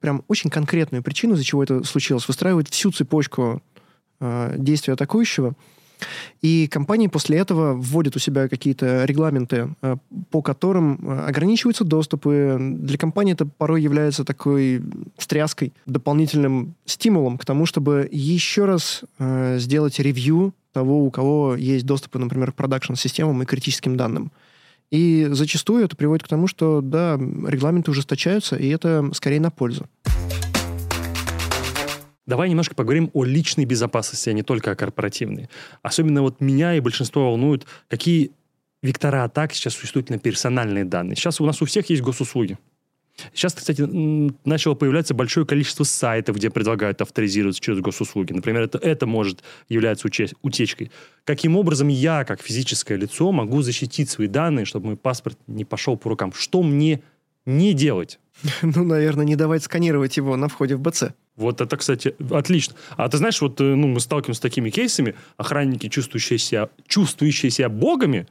прям очень конкретную причину, из-за чего это случилось, выстраивают всю цепочку э, действий атакующего – и компании после этого вводят у себя какие-то регламенты, э, по которым э, ограничиваются доступы. Для компании это порой является такой стряской, дополнительным стимулом к тому, чтобы еще раз э, сделать ревью того, у кого есть доступы, например, к продакшн-системам и критическим данным. И зачастую это приводит к тому, что, да, регламенты ужесточаются, и это скорее на пользу. Давай немножко поговорим о личной безопасности, а не только о корпоративной. Особенно вот меня и большинство волнуют, какие вектора атак сейчас существуют на персональные данные. Сейчас у нас у всех есть госуслуги. Сейчас, кстати, начало появляться большое количество сайтов, где предлагают авторизироваться через госуслуги. Например, это, это может являться утечкой. Каким образом я, как физическое лицо, могу защитить свои данные, чтобы мой паспорт не пошел по рукам? Что мне не делать? Ну, наверное, не давать сканировать его на входе в БЦ. Вот это, кстати, отлично. А ты знаешь, вот э, ну, мы сталкиваемся с такими кейсами, охранники, чувствующие себя, чувствующие себя богами,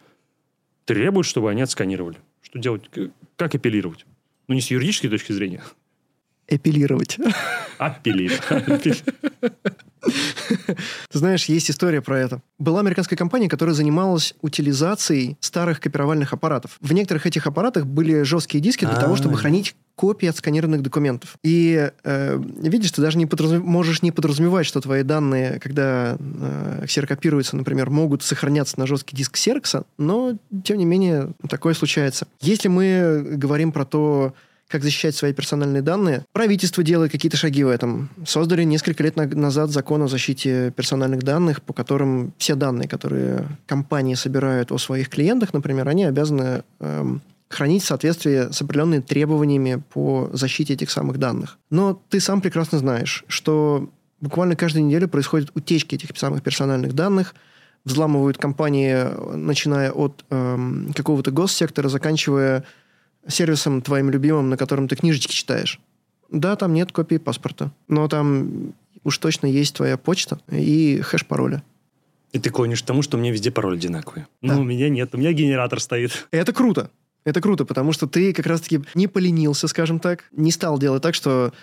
требуют, чтобы они отсканировали. Что делать? Как апеллировать? Ну, не с юридической точки зрения. Эпилировать. Апеллировать. Ты знаешь, есть история про это. Была американская компания, которая занималась утилизацией старых копировальных аппаратов. В некоторых этих аппаратах были жесткие диски для того, чтобы хранить копии отсканированных документов. И э, видишь, ты даже не подразум... можешь не подразумевать, что твои данные, когда э, ксерокопируются, например, могут сохраняться на жесткий диск серкса, но, тем не менее, такое случается. Если мы говорим про то, как защищать свои персональные данные. Правительство делает какие-то шаги в этом. Создали несколько лет назад закон о защите персональных данных, по которым все данные, которые компании собирают о своих клиентах, например, они обязаны эм, хранить в соответствии с определенными требованиями по защите этих самых данных. Но ты сам прекрасно знаешь, что буквально каждую неделю происходят утечки этих самых персональных данных, взламывают компании, начиная от эм, какого-то госсектора, заканчивая сервисом твоим любимым, на котором ты книжечки читаешь. Да, там нет копии паспорта, но там уж точно есть твоя почта и хэш пароля. И ты клонишь к тому, что у меня везде пароль одинаковый. Да. Ну, у меня нет, у меня генератор стоит. Это круто. Это круто, потому что ты как раз-таки не поленился, скажем так, не стал делать так, что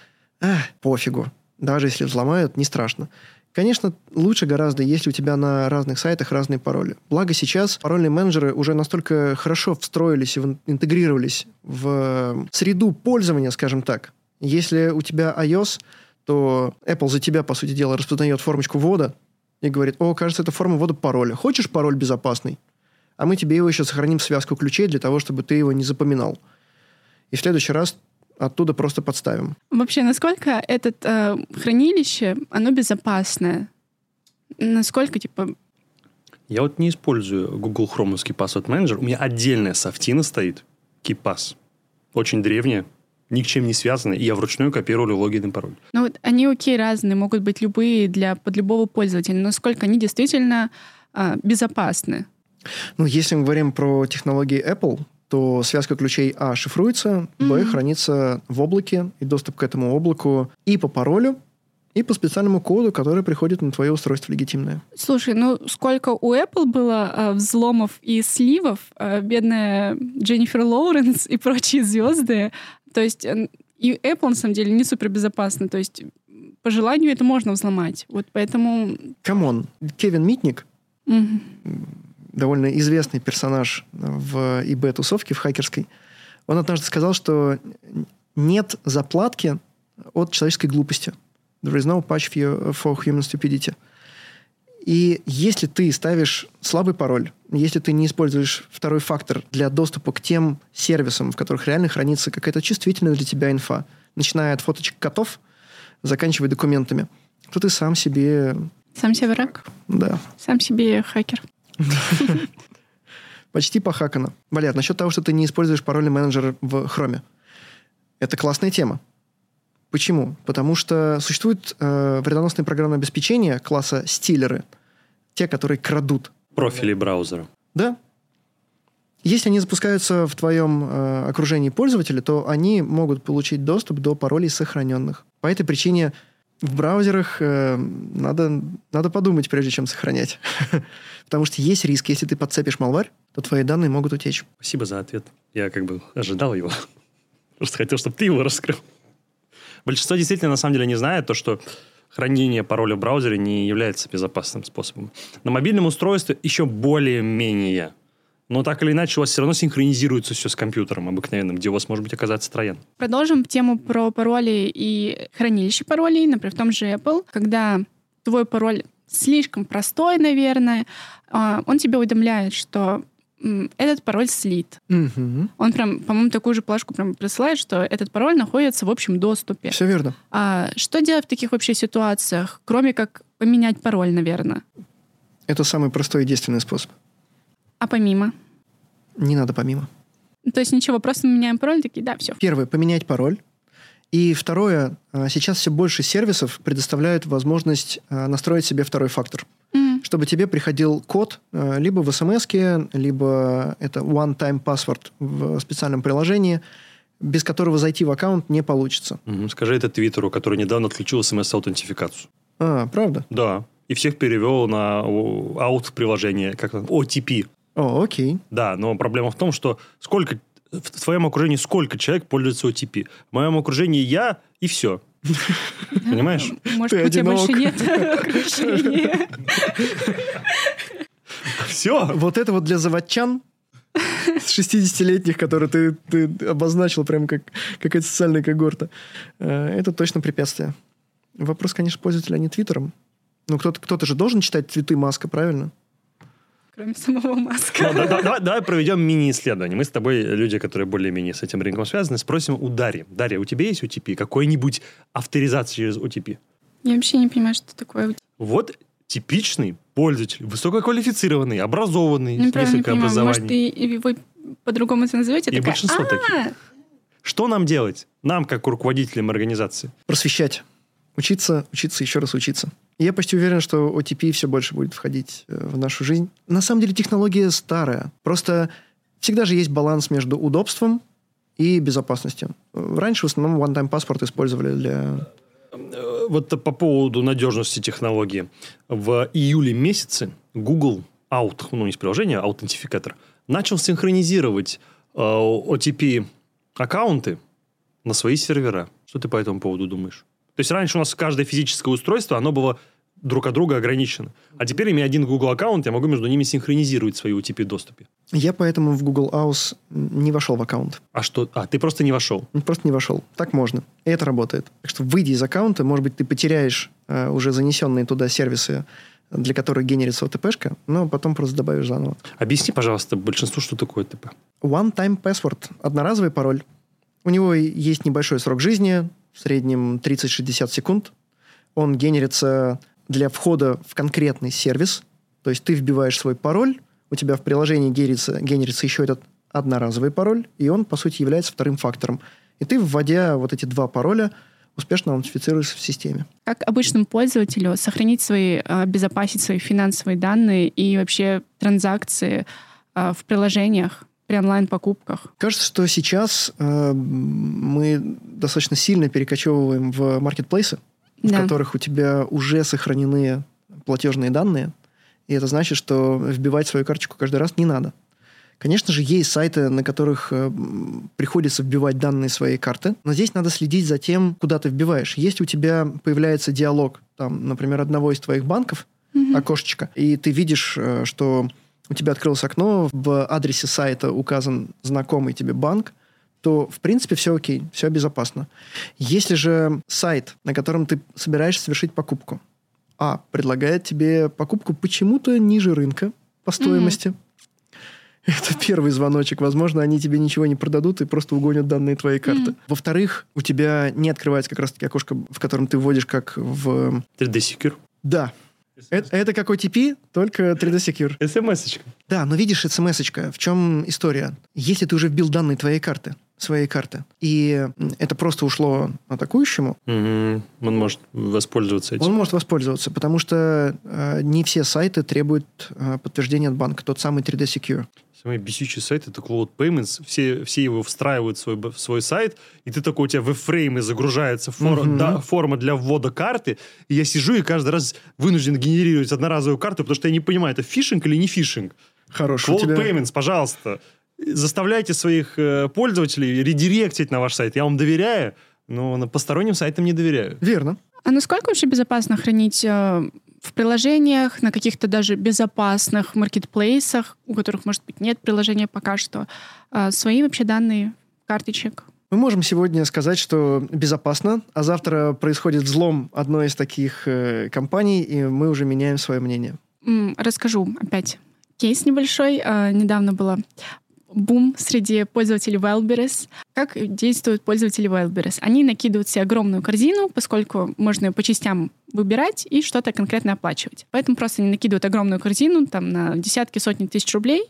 а, пофигу, даже если взломают, не страшно. Конечно, лучше гораздо, если у тебя на разных сайтах разные пароли. Благо сейчас парольные менеджеры уже настолько хорошо встроились и интегрировались в среду пользования, скажем так. Если у тебя iOS, то Apple за тебя, по сути дела, распознает формочку ввода и говорит, о, кажется, это форма ввода пароля. Хочешь пароль безопасный? А мы тебе его еще сохраним в связку ключей для того, чтобы ты его не запоминал. И в следующий раз оттуда просто подставим. Вообще, насколько это э, хранилище, оно безопасное? Насколько, типа... Я вот не использую Google Chrome'овский Password Manager. У меня отдельная софтина стоит, KeePass. Очень древняя, ни к чем не связанная, и я вручную копирую логин и пароль. Ну вот они окей разные, могут быть любые для под любого пользователя, но насколько они действительно э, безопасны? Ну, если мы говорим про технологии Apple, то связка ключей А шифруется, Б mm-hmm. хранится в облаке, и доступ к этому облаку и по паролю, и по специальному коду, который приходит на твое устройство легитимное. Слушай, ну сколько у Apple было э, взломов и сливов, э, бедная Дженнифер Лоуренс и прочие звезды. То есть э, и Apple, на самом деле, не супер безопасно. То есть по желанию это можно взломать. Вот поэтому... Come on, Кевин Митник, mm-hmm довольно известный персонаж в ИБ-тусовке, в хакерской, он однажды сказал, что нет заплатки от человеческой глупости. There is no patch for human stupidity. И если ты ставишь слабый пароль, если ты не используешь второй фактор для доступа к тем сервисам, в которых реально хранится какая-то чувствительная для тебя инфа, начиная от фоточек котов, заканчивая документами, то ты сам себе... Сам себе враг? Да. Сам себе хакер. Почти похакано. Валер, насчет того, что ты не используешь парольный менеджер в Chrome. Это классная тема. Почему? Потому что существует э, вредоносное программное обеспечение класса стилеры, те, которые крадут. Профили браузера. Да. Если они запускаются в твоем э, окружении пользователя, то они могут получить доступ до паролей сохраненных. По этой причине в браузерах э, надо, надо подумать, прежде чем сохранять. Потому что есть риск, если ты подцепишь малварь, то твои данные могут утечь. Спасибо за ответ. Я как бы ожидал его. Просто хотел, чтобы ты его раскрыл. Большинство действительно на самом деле не знает то, что хранение пароля в браузере не является безопасным способом. На мобильном устройстве еще более-менее но так или иначе у вас все равно синхронизируется все с компьютером обыкновенным, где у вас может быть оказаться троян. Продолжим тему про пароли и хранилище паролей, например, в том же Apple, когда твой пароль слишком простой, наверное, а, он тебе уведомляет, что этот пароль слит. Угу. Он прям, по-моему, такую же плашку прям присылает, что этот пароль находится в общем доступе. Все верно. А что делать в таких вообще ситуациях, кроме как поменять пароль, наверное? Это самый простой и действенный способ. А помимо? Не надо помимо. То есть ничего, просто меняем пароль, такие, да, все. Первое, поменять пароль. И второе, а, сейчас все больше сервисов предоставляют возможность а, настроить себе второй фактор. Чтобы тебе приходил код а, либо в смс либо это one-time password в специальном приложении, без которого зайти в аккаунт не получится. Скажи это Твиттеру, который недавно отключил смс-аутентификацию. А, правда? Да. И всех перевел на аут-приложение, как там, OTP. О, окей. Да, но проблема в том, что сколько в твоем окружении сколько человек пользуется OTP? В моем окружении я и все. Понимаешь? Может, Ты у тебя больше одинок. нет окружения. Все. Вот это вот для заводчан с 60-летних, которые ты, ты обозначил прям как какая-то социальная когорта, э, это точно препятствие. Вопрос, конечно, пользуются ли они Твиттером. Ну, кто-то, кто-то же должен читать твиты Маска, правильно? Кроме самого Ну, Маска. да- да- давай, давай проведем мини-исследование. Мы с тобой, люди, которые более-менее с этим рынком связаны, спросим у Дарьи. Дарья, у тебя есть OTP? Какой-нибудь авторизация через OTP? Я вообще не понимаю, что такое. Вот типичный пользователь, высококвалифицированный, образованный, Ну, с правда, не несколько понимаю. Может, образований. и, вы по-другому это назовете? И Такая, большинство «А, таких. Что нам делать? Нам, как руководителям организации. Просвещать. Учиться, учиться, еще раз учиться. Я почти уверен, что OTP все больше будет входить э, в нашу жизнь. На самом деле технология старая. Просто всегда же есть баланс между удобством и безопасностью. Раньше в основном one-time паспорт использовали для... Э, Вот по поводу надежности технологии. В июле месяце Google Out, ну не из приложения, а аутентификатор, начал синхронизировать э, OTP аккаунты на свои сервера. Что ты по этому поводу думаешь? То есть раньше у нас каждое физическое устройство, оно было друг от друга ограничено. А теперь, имея один Google аккаунт, я могу между ними синхронизировать свои OTP доступы. Я поэтому в Google House не вошел в аккаунт. А что? А, ты просто не вошел. Просто не вошел. Так можно. И это работает. Так что выйди из аккаунта, может быть, ты потеряешь э, уже занесенные туда сервисы, для которых генерится OTP-шка, но потом просто добавишь заново. Объясни, пожалуйста, большинству, что такое ТП. One-time password. Одноразовый пароль. У него есть небольшой срок жизни, в среднем 30-60 секунд. Он генерится для входа в конкретный сервис. То есть ты вбиваешь свой пароль, у тебя в приложении генерится, генерится еще этот одноразовый пароль, и он, по сути, является вторым фактором. И ты, вводя вот эти два пароля, успешно аутентифицируешься в системе. Как обычному пользователю сохранить свои, обезопасить свои финансовые данные и вообще транзакции э, в приложениях при онлайн-покупках? Кажется, что сейчас э, мы достаточно сильно перекочевываем в маркетплейсы, в Да. которых у тебя уже сохранены платежные данные, и это значит, что вбивать свою карточку каждый раз не надо. Конечно же, есть сайты, на которых э, приходится вбивать данные своей карты, но здесь надо следить за тем, куда ты вбиваешь. Если у тебя появляется диалог, там, например, одного из твоих банков, окошечко, и ты видишь, э, что у тебя открылось окно, в адресе сайта указан знакомый тебе банк, то, в принципе, все окей, все безопасно. Если же сайт, на котором ты собираешься совершить покупку, а, предлагает тебе покупку почему-то ниже рынка по стоимости, это первый звоночек. Возможно, они тебе ничего не продадут и просто угонят данные твоей карты. Во-вторых, у тебя не открывается как раз-таки окошко, в котором ты вводишь как в... 3D Secure. Да. Это, это как OTP, только 3D Secure. СМС-очка. Да, но видишь, смс-очка. В чем история? Если ты уже вбил данные твоей карты, своей карты, и это просто ушло атакующему, Мгм. Он может воспользоваться этим. он может воспользоваться, потому что э, не все сайты требуют э, подтверждения от банка, тот самый 3D Secure. Самый бесючий сайт это Cloud Payments. Все, все его встраивают в свой, в свой сайт, и ты такой, у тебя в фрейме загружается фор- Мгм. да, форма для ввода карты, и я сижу и каждый раз вынужден генерировать одноразовую карту, потому что я не понимаю, это фишинг или не фишинг. Хороший у Cloud тебя... Payments, пожалуйста, заставляйте своих э, пользователей редиректить на ваш сайт. Я вам доверяю, но на посторонним сайтам не доверяю. Верно. А насколько вообще безопасно хранить э, в приложениях, на каких-то даже безопасных маркетплейсах, у которых, может быть, нет приложения пока что, э, свои вообще данные карточек? Мы можем сегодня сказать, что безопасно, а завтра происходит взлом одной из таких э, компаний, и мы уже меняем свое мнение. Расскажу опять кейс небольшой. Э, Недавно было бум среди пользователей Wildberries. Как действуют пользователи Wildberries? Они накидывают себе огромную корзину, поскольку можно ее по частям выбирать и что-то конкретно оплачивать. Поэтому просто они накидывают огромную корзину там, на десятки, сотни тысяч рублей,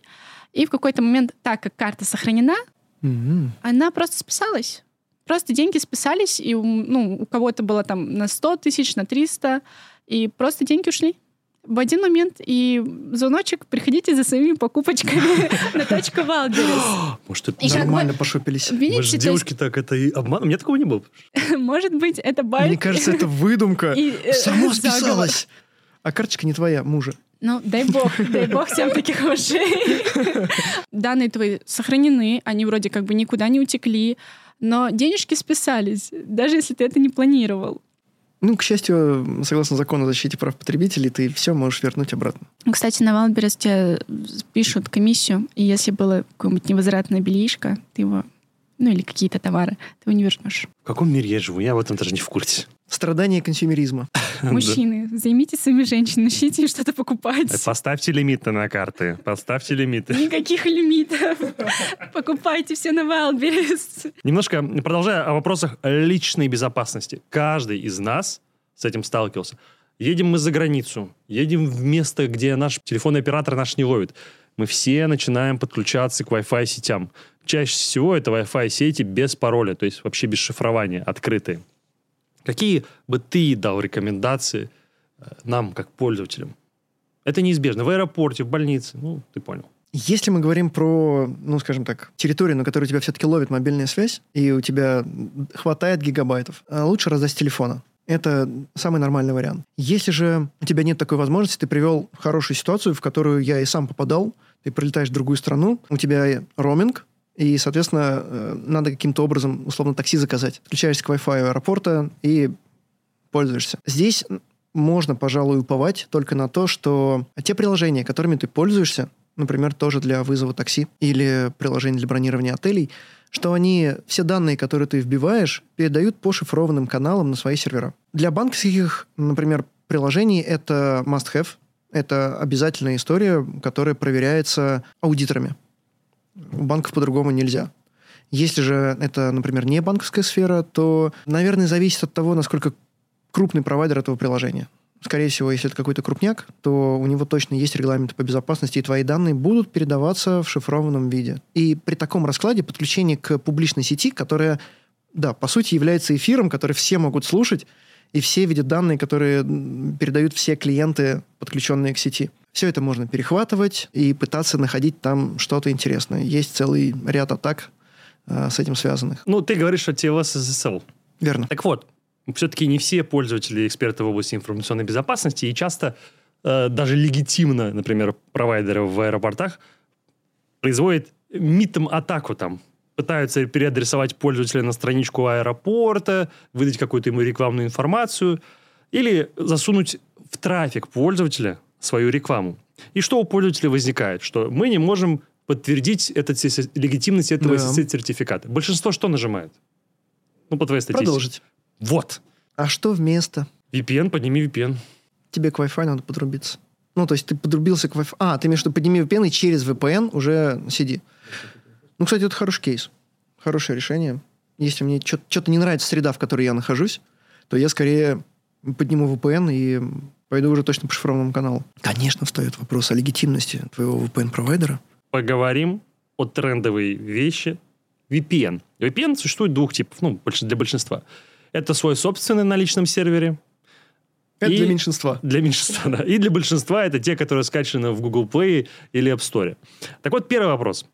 И в какой-то момент, так как карта сохранена, Мгм. она просто списалась. Просто деньги списались, и ну, у кого-то было там на 100 тысяч, на 300, и просто деньги ушли в один момент. И звоночек, приходите за своими покупочками на точку Вайлдберриз. Может, это Нормально пошопились. Может, девушки так это и обман? У меня такого не было. может быть, это байт. Мне кажется, это выдумка. э, Само списалось. А карточка не твоя, мужа. Ну, дай бог, дай бог всем таких мужей. Данные твои сохранены, они вроде как бы никуда не утекли, но денежки списались, даже если ты это не планировал. Ну, к счастью, согласно закону о защите прав потребителей, ты все можешь вернуть обратно. Ну, Кстати, на Вайлдберриз тебе пишут комиссию, и если было какое-нибудь невозвратное бельишко, ты его, ну или какие-то товары, ты его не вернешь. В каком мире я живу? Я в этом даже не в курсе. Страдания консюмеризма. Мужчины, займитесь своими женщинами, начните что-то покупать. Да. Поставьте лимиты на карты. Поставьте лимиты. Никаких лимитов. Покупайте все на Вайлдберриз. Немножко продолжая о вопросах личной безопасности. Каждый из нас с этим сталкивался. Едем мы за границу, едем в место, где наш телефонный оператор наш не ловит. Мы все начинаем подключаться к Wi-Fi сетям. Чаще всего это Wi-Fi сети без пароля, то есть вообще без шифрования, открытые. Какие бы ты дал рекомендации э, нам, как пользователям? Это неизбежно. В аэропорте, в больнице. Ну, ты понял. Если мы говорим про, ну, скажем так, территорию, на которой тебя все-таки ловит мобильная связь, и у тебя хватает гигабайтов, а лучше раздать телефона. Это самый нормальный вариант. Если же у тебя нет такой возможности, ты привел хорошую ситуацию, в которую я и сам попадал, ты прилетаешь в другую страну, у тебя роуминг, и, соответственно, э, надо каким-то образом, условно, такси заказать. Включаешься к Wi-Fi аэропорта и пользуешься. Здесь можно, пожалуй, уповать только на то, что те приложения, которыми ты пользуешься, например, тоже для вызова такси или приложение для бронирования отелей, что они, все данные, которые ты вбиваешь, передают по шифрованным каналам на свои сервера. Для банковских, например, приложений это must-have, это обязательная история, которая проверяется аудиторами. У банков по-другому нельзя. Если же это, например, не банковская сфера, то, наверное, зависит от того, насколько крупный провайдер этого приложения. Скорее всего, если это какой-то крупняк, то у него точно есть регламенты по безопасности, и твои данные будут передаваться в шифрованном виде. И при таком раскладе подключение к публичной сети, которая, да, по сути, является эфиром, который все могут слушать, и все видят данные, которые передают все клиенты, подключенные к сети. Все это можно перехватывать и пытаться находить там что-то интересное. Есть целый ряд атак э, с этим связанных. Ну, ты говоришь, что TLS SSL. Верно. Так вот, все-таки не все пользователи эксперты в области информационной безопасности, и часто э, даже легитимно, например, провайдеры в аэропортах производят митом атаку там. Пытаются переадресовать пользователя на страничку аэропорта, выдать какую-то ему рекламную информацию или засунуть в трафик пользователя свою рекламу. И что у пользователя возникает? Что мы не можем подтвердить этот, легитимность этого Да. сертификата. Большинство что нажимает? Ну, по твоей статистике. Продолжить. Вот. А что вместо? VPN, подними VPN. Тебе к Wi-Fi надо подрубиться. Ну, то есть ты подрубился к Wi-Fi. А, ты имеешь в виду, подними VPN и через VPN уже сиди. Ну, кстати, это хороший кейс. Хорошее решение. Если мне что-то не нравится среда, в которой я нахожусь, то я скорее подниму VPN и пойду уже точно по шифрованному каналу. Конечно, встает вопрос о легитимности твоего VPN-провайдера. Поговорим о трендовой вещи. VPN. VPN существует двух типов, ну, для большинства. Это свой собственный на личном сервере. Это И- для меньшинства. Для меньшинства, да. И для большинства это те, которые скачаны в Google Play или App Store. Так вот, первый вопрос.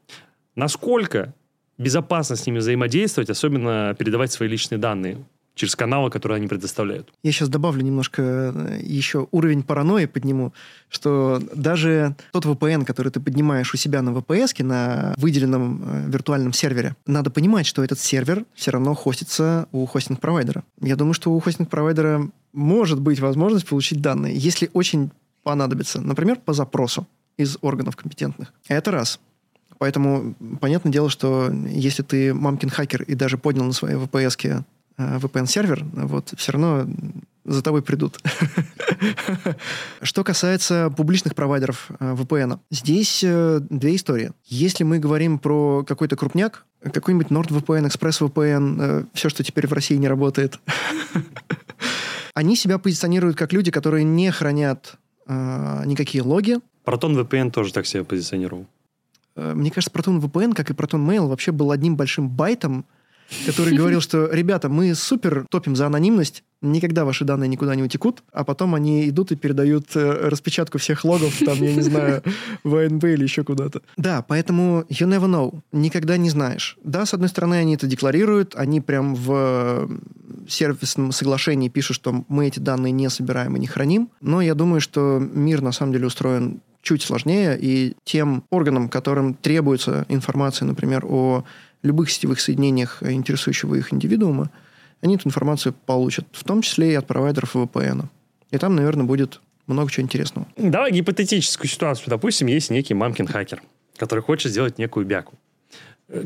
Насколько безопасно с ними взаимодействовать, особенно передавать свои личные данные через каналы, которые они предоставляют? Я сейчас добавлю немножко э, еще уровень паранойи подниму, что даже тот VPN, который ты поднимаешь у себя на VPS, на выделенном э, виртуальном сервере, надо понимать, что этот сервер все равно хостится у хостинг-провайдера. Я думаю, что у хостинг-провайдера может быть возможность получить данные, если очень понадобится. Например, по запросу из органов компетентных. Это раз. Поэтому понятное дело, что если ты мамкин хакер и даже поднял на своей VPS э, VPN-сервер, вот, все равно за тобой придут. Что касается публичных провайдеров э, VPN, здесь э, две истории. Если мы говорим про какой-то крупняк, какой-нибудь NordVPN, ExpressVPN, все, что теперь в России не работает, они себя позиционируют как люди, которые не хранят никакие логи, Proton VPN тоже так себя позиционировал. Э, мне кажется, Proton VPN, как и Proton Mail, вообще был одним большим байтом, который говорил, что, ребята, мы супер топим за анонимность, никогда ваши данные никуда не утекут, а потом они идут и передают э, распечатку всех логов, там, я не знаю, в АНБ или еще куда-то. Да, поэтому you never know, никогда не знаешь. Да, с одной стороны, они это декларируют, они прям в сервисном соглашении пишут, что мы эти данные не собираем и не храним, но я думаю, что мир на самом деле устроен чуть сложнее, и тем органам, которым требуется информация, например, о любых сетевых соединениях, интересующего их индивидуума, они эту информацию получат, в том числе и от провайдеров VPN. И там, наверное, будет много чего интересного. Давай гипотетическую ситуацию. Допустим, есть некий мамкин хакер, который хочет сделать некую бяку.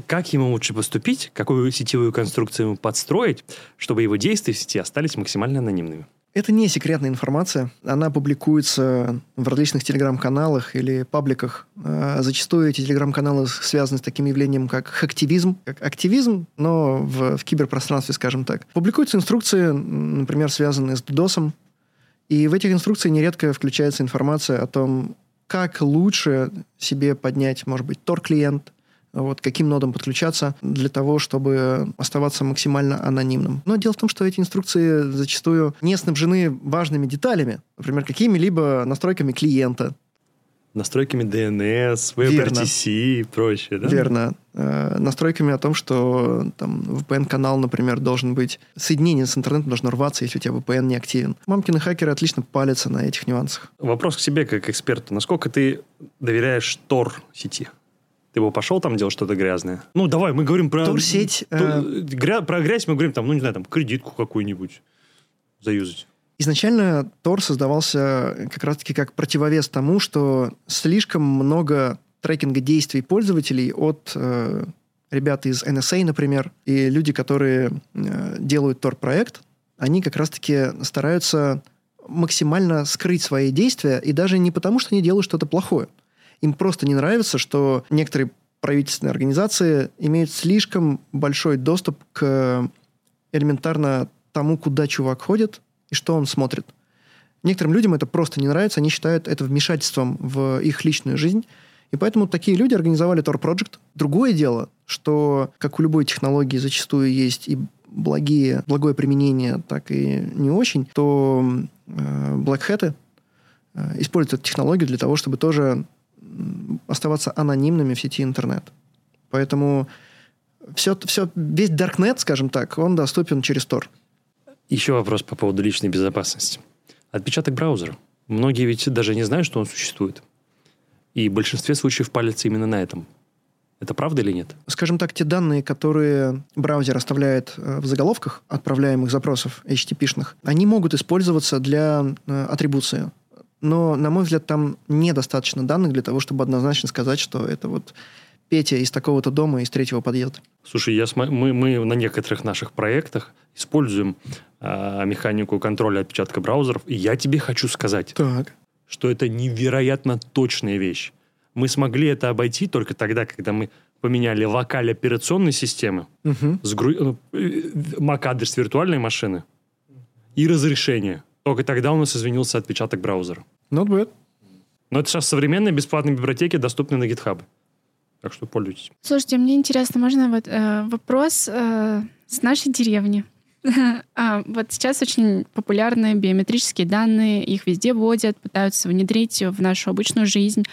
Как ему лучше поступить, какую сетевую конструкцию ему подстроить, чтобы его действия в сети остались максимально анонимными? Это не секретная информация. Она публикуется в различных телеграм-каналах или пабликах. А зачастую эти телеграм-каналы связаны с таким явлением, как хактивизм. Как активизм, но в, в киберпространстве, скажем так. Публикуются инструкции, например, связанные с DDoS. И в этих инструкциях нередко включается информация о том, как лучше себе поднять, может быть, Tor-клиент, вот, каким нодам подключаться для того, чтобы оставаться максимально анонимным. Но дело в том, что эти инструкции зачастую не снабжены важными деталями, например, какими-либо настройками клиента, настройками DNS, WebRTC и прочее, да? Верно. Э, настройками о том, что там VPN-канал, например, должен быть... Соединение с интернетом должно рваться, если у тебя VPN не активен. Мамкины хакеры отлично палятся на этих нюансах. Вопрос к себе как эксперту. Насколько ты доверяешь Tor сети? Ты его пошел там делать что-то грязное? Ну, давай, мы говорим про... Турсеть... Э... Гря... Про грязь мы говорим, там, ну, не знаю, там, кредитку какую-нибудь заюзать. Изначально Тор создавался как раз-таки как противовес тому, что слишком много трекинга действий пользователей от э, ребят из NSA, например, и люди, которые э, делают Tor-проект, они как раз-таки стараются максимально скрыть свои действия, и даже не потому, что они делают что-то плохое. Им просто не нравится, что некоторые правительственные организации имеют слишком большой доступ к элементарно тому, куда чувак ходит и что он смотрит. Некоторым людям это просто не нравится, они считают это вмешательством в их личную жизнь. И поэтому такие люди организовали Tor Project. Другое дело, что, как у любой технологии, зачастую есть и благие, благое применение, так и не очень, то э, Black Hat э, используют эту технологию для того, чтобы тоже оставаться анонимными в сети интернет. Поэтому все, все, весь Darknet, скажем так, он доступен через Tor. Еще вопрос по поводу личной безопасности. Отпечаток браузера. Многие ведь даже не знают, что он существует. И в большинстве случаев палятся именно на этом. Это правда или нет? Скажем так, те данные, которые браузер оставляет э, в заголовках отправляемых запросов HTTP-шных, они могут использоваться для э, атрибуции но, на мой взгляд, там недостаточно данных для того, чтобы однозначно сказать, что это вот Петя из такого-то дома, из третьего подъезда. Слушай, я см... мы, мы на некоторых наших проектах используем э, механику контроля отпечатка браузеров, и я тебе хочу сказать, так. что это невероятно точная вещь. Мы смогли это обойти только тогда, когда мы поменяли локаль операционной системы, угу. с гру... Э, MAC-адрес виртуальной машины и разрешение. Только тогда у нас извинился отпечаток браузера. Not bad. Но это сейчас современные бесплатные библиотеки, доступны на GitHub. Так что пользуйтесь. Слушайте, мне интересно, можно вот э, вопрос э, с нашей деревни? а, вот сейчас очень популярны биометрические данные, их везде вводят, пытаются внедрить в нашу обычную жизнь.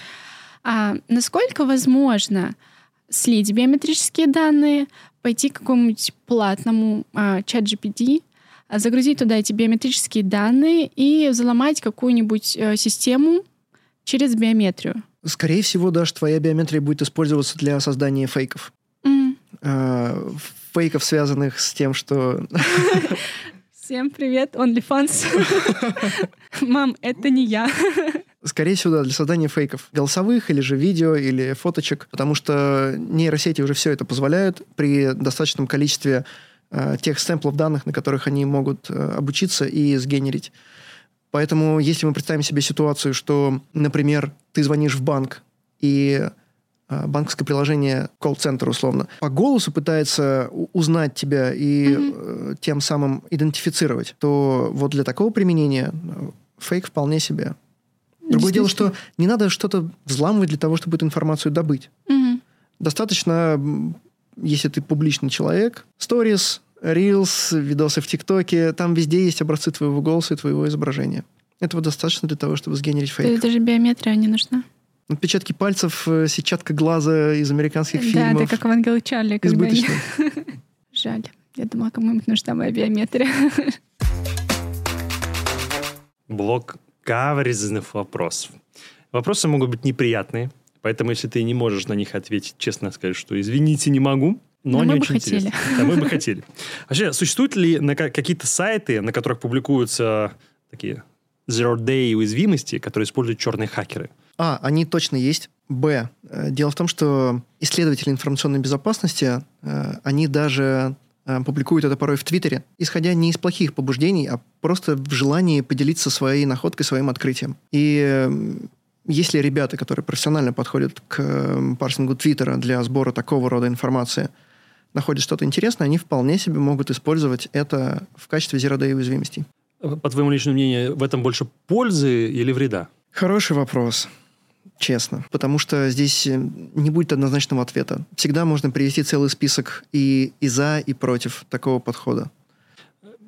А насколько возможно слить биометрические данные, пойти к какому-нибудь платному а, чат GPT загрузить туда эти биометрические данные и взломать какую-нибудь э, систему через биометрию. Скорее всего, даже твоя биометрия будет использоваться для создания фейков. Mm. Э, фейков, связанных с тем, что... Всем привет, OnlyFans. Мам, это не я. Скорее всего, да, для создания фейков. Голосовых или же видео или фоточек. Потому что нейросети уже все это позволяют при достаточном количестве Э, тех сэмплов данных, на которых они могут э, обучиться и сгенерить. Поэтому, если мы представим себе ситуацию, что, например, ты звонишь в банк, и э, банковское приложение, колл-центр условно, по голосу пытается узнать тебя и mm-hmm. тем самым идентифицировать, то вот для такого применения фейк вполне себе. Другое дело, что не надо что-то взламывать для того, чтобы эту информацию добыть. Mm-hmm. Достаточно, если ты публичный человек, stories, reels, видосы в ТикТоке, там везде есть образцы твоего голоса и твоего изображения. Этого достаточно для того, чтобы сгенерить фейк. Даже биометрия не нужна. Отпечатки пальцев, э, сетчатка глаза из американских да, фильмов. Да, это как в Ангеле Чарли. Избыточно. они... Жаль. Я думала, кому-нибудь нужна моя биометрия. Блок каверзных вопросов. Вопросы могут быть неприятные, поэтому если ты не можешь на них ответить, честно скажу, что извините, не могу. Но, Но они мы бы очень хотели. интересны. Да, мы бы хотели. Вообще, существуют ли какие-то сайты, на которых публикуются такие zero-day уязвимости, которые используют черные хакеры? А, они точно есть. Б. э, Дело в том, что исследователи информационной безопасности, э, они даже э, публикуют это порой в Твиттере, исходя не из плохих побуждений, а просто в желании поделиться своей находкой, своим открытием. И если ребята, которые профессионально подходят к парсингу Твиттера для сбора такого рода информации, находят что-то интересное, они вполне себе могут использовать это в качестве zero-day уязвимостей. По твоему личному мнению, в этом больше пользы или вреда? Хороший вопрос, честно. Потому что здесь э, не будет однозначного ответа. Всегда можно привести целый список и, и за, и против такого подхода.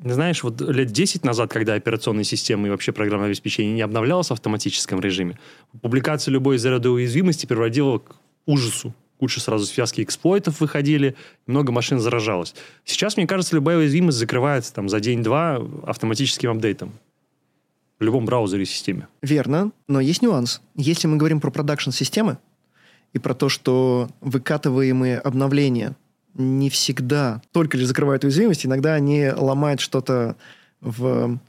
Знаешь, вот лет 10 назад, когда операционные системы и вообще программное обеспечение не обновлялось в автоматическом режиме, публикация любой zero уязвимости приводила к ужасу. Куча сразу связки эксплойтов выходили, много машин заражалось. Сейчас, мне кажется, любая уязвимость закрывается там, за день-два автоматическим апдейтом. В любом браузере и системе. Верно, но есть нюанс. Если мы говорим про продакшн-системы и про то, что выкатываемые обновления не всегда только лишь закрывают уязвимость, иногда они ломают что-то в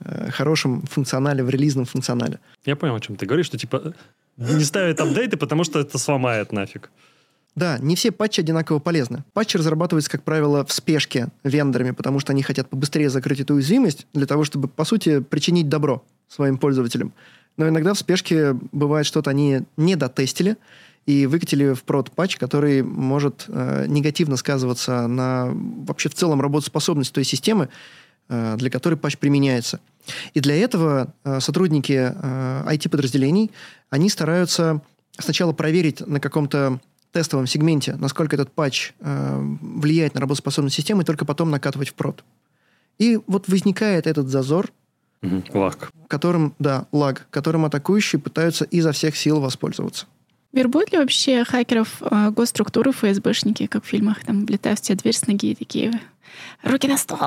э, хорошем функционале, в релизном функционале. Я понял, о чем ты говоришь, что типа не ставят апдейты, потому что это сломает нафиг. Да, не все патчи одинаково полезны. Патчи разрабатываются, как правило, в спешке вендорами, потому что они хотят побыстрее закрыть эту уязвимость для того, чтобы, по сути, причинить добро своим пользователям. Но иногда в спешке бывает что-то они не дотестили и выкатили в прод патч, который может э, негативно сказываться на вообще в целом работоспособность той системы, для которой патч применяется. И для этого э, сотрудники э, IT-подразделений, они стараются сначала проверить на каком-то тестовом сегменте, насколько этот патч э, влияет на работоспособность системы, и только потом накатывать в прод. И вот возникает этот зазор, Лак. которым, да, лаг, которым атакующие пытаются изо всех сил воспользоваться. Вербуют ли вообще хакеров э, госструктуры ФСБшники, как в фильмах, там, влетают в тебя дверь с ноги и такие, руки на стол.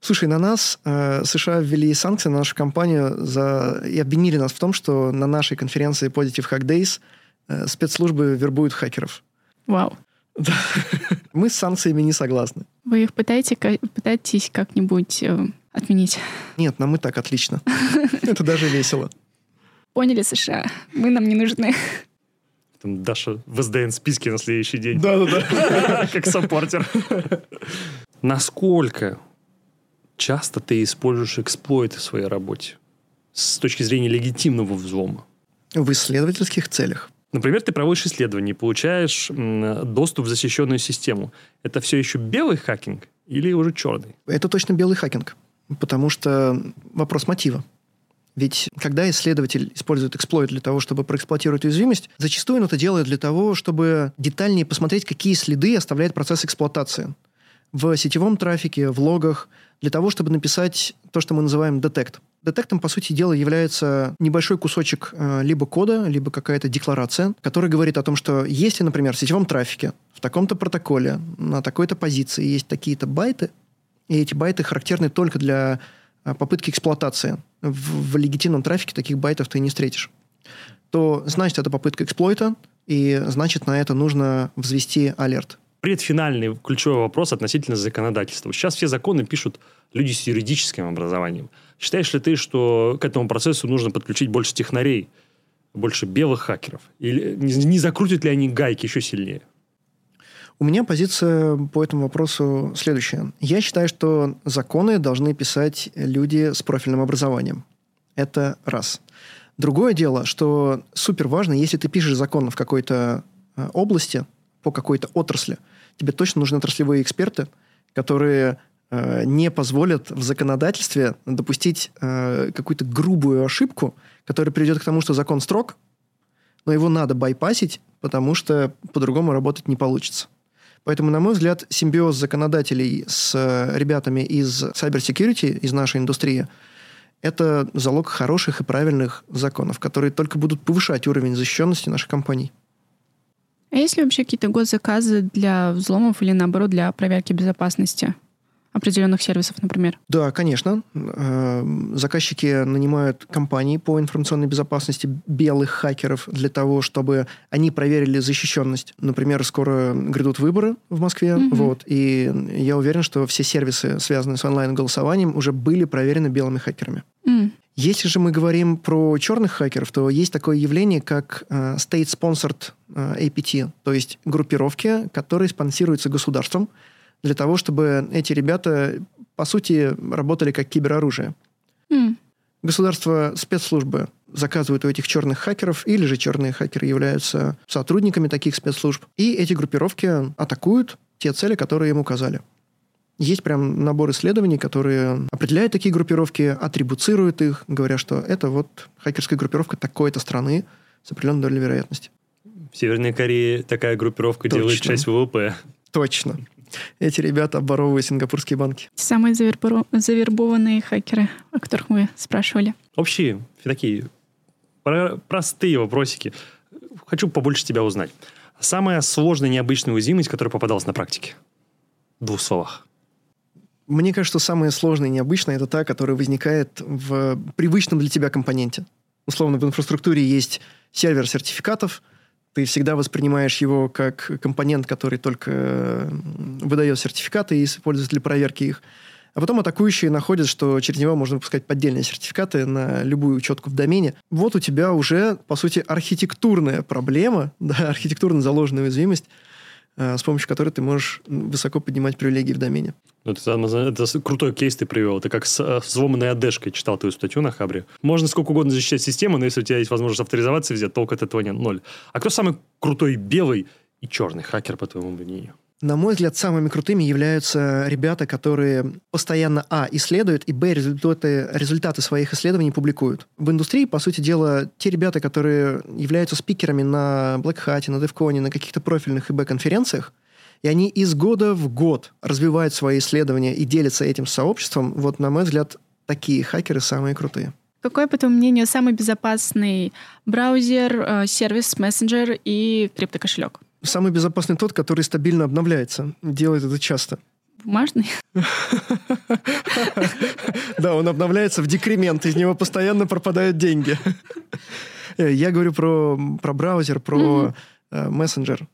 Слушай, на нас э, США ввели санкции на нашу компанию за... и обвинили нас в том, что на нашей конференции Positive Hack Days э, спецслужбы вербуют хакеров. Вау. Мы с санкциями не согласны. Вы их пытаете, пытаетесь как-нибудь э, отменить? Нет, нам и так отлично. Это даже весело. Поняли, США? Вы нам не нужны. Там Даша в СДН-списке на следующий день. Да-да-да. Как саппортер. Насколько часто ты используешь эксплойты в своей работе с точки зрения легитимного взлома? В исследовательских целях. Например, ты проводишь исследование, получаешь доступ в защищенную систему. Это все еще белый хакинг или уже черный? Это точно белый хакинг. Потому что вопрос мотива. Ведь когда исследователь использует эксплойт для того, чтобы проэксплуатировать уязвимость, зачастую он это делает для того, чтобы детальнее посмотреть, какие следы оставляет процесс эксплуатации. В сетевом трафике, в логах, для того, чтобы написать то, что мы называем детект. Детектом, по сути дела, является небольшой кусочек э, либо кода, либо какая-то декларация, которая говорит о том, что если, например, в сетевом трафике, в таком-то протоколе, на такой-то позиции есть такие-то байты, и эти байты характерны только для попытки эксплуатации. В, в легитимном трафике таких байтов ты не встретишь. То значит, это попытка эксплойта, и значит, на это нужно взвести алерт. Предфинальный ключевой вопрос относительно законодательства. Сейчас все законы пишут люди с юридическим образованием. Считаешь ли ты, что к этому процессу нужно подключить больше технарей, больше белых хакеров? Или не, не закрутят ли они гайки еще сильнее? У меня позиция по этому вопросу следующая. Я считаю, что законы должны писать люди с профильным образованием. Это раз. Другое дело, что супер важно, если ты пишешь закон в какой-то э, области, по какой-то отрасли, тебе точно нужны отраслевые эксперты, которые э, не позволят в законодательстве допустить э, какую-то грубую ошибку, которая приведет к тому, что закон строг, но его надо байпасить потому что по-другому работать не получится. Поэтому, на мой взгляд, симбиоз законодателей с э, ребятами из cybersecurity, из нашей индустрии, это залог хороших и правильных законов, которые только будут повышать уровень защищенности наших компаний. А есть ли вообще какие-то госзаказы для взломов или, наоборот, для проверки безопасности? Определенных сервисов, например? Да, конечно. Э, заказчики нанимают компании по информационной безопасности белых хакеров для того, чтобы они проверили защищенность. Например, скоро грядут выборы в Москве, mm-hmm. вот, и я уверен, что все сервисы, связанные с онлайн-голосованием, уже были проверены белыми хакерами. Mm. Если же мы говорим про черных хакеров, то есть такое явление, как uh, State-Sponsored uh, APT, то есть группировки, которые спонсируются государством, для того, чтобы эти ребята, по сути, работали как кибероружие. Mm. Государство, спецслужбы заказывают у этих черных хакеров, или же черные хакеры являются сотрудниками таких спецслужб, и эти группировки атакуют те цели, которые им указали. Есть прям набор исследований, которые определяют такие группировки, атрибуцируют их, говоря, что это вот хакерская группировка такой-то страны с определенной долей вероятности. В Северной Корее такая группировка Точно. делает часть ВВП. Точно эти ребята обворовывают сингапурские банки. Самые завербованные хакеры, о которых мы спрашивали. Общие, такие простые вопросики. Хочу побольше тебя узнать. Самая сложная, необычная уязвимость, которая попадалась на практике? В двух словах. Мне кажется, что самое сложное и необычное – это та, которая возникает в привычном для тебя компоненте. Условно, в инфраструктуре есть сервер сертификатов – ты всегда воспринимаешь его как компонент, который только выдает сертификаты и используется для проверки их. А потом атакующие находят, что через него можно выпускать поддельные сертификаты на любую учетку в домене. Вот у тебя уже, по сути, архитектурная проблема, да, архитектурно заложенная уязвимость, с помощью которой ты можешь высоко поднимать привилегии в домене. Ну, это, это крутой кейс ты привел. Это как с э, взломанной адешкой читал твою статью на Хабре. Можно сколько угодно защищать систему, но если у тебя есть возможность авторизоваться везде, толк от этого нет ноль. А кто самый крутой белый и черный хакер, по твоему мнению? На мой взгляд, самыми крутыми являются ребята, которые постоянно, а, исследуют, и, б, результаты, результаты своих исследований публикуют. В индустрии, по сути дела, те ребята, которые являются спикерами на Black Hat, на DevCon, на каких-то профильных ИБ-конференциях, и они из года в год развивают свои исследования и делятся этим сообществом, вот, на мой взгляд, такие хакеры самые крутые. Какой, по твоему мнению, самый безопасный браузер, э, сервис, мессенджер и криптокошелек? Самый безопасный тот, который стабильно обновляется. Делает это часто. Бумажный? Да, он обновляется в декремент, из него постоянно пропадают деньги. Э, я говорю про, про браузер, про э, мессенджер.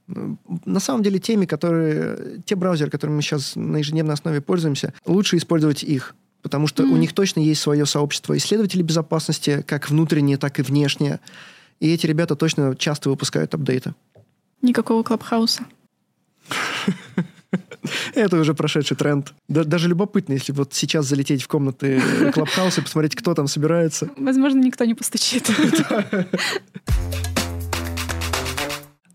На самом деле, теми, которые, те браузеры, которыми мы сейчас на ежедневной основе пользуемся, лучше использовать их. Потому что mm-hmm. у них точно есть свое сообщество исследователей безопасности, как внутреннее, так и внешнее. И эти ребята точно часто выпускают апдейты. Никакого клабхауса. Это уже прошедший тренд. Даже любопытно, если вот сейчас залететь в комнаты клабхауса и посмотреть, кто там собирается. Возможно, никто не постучит.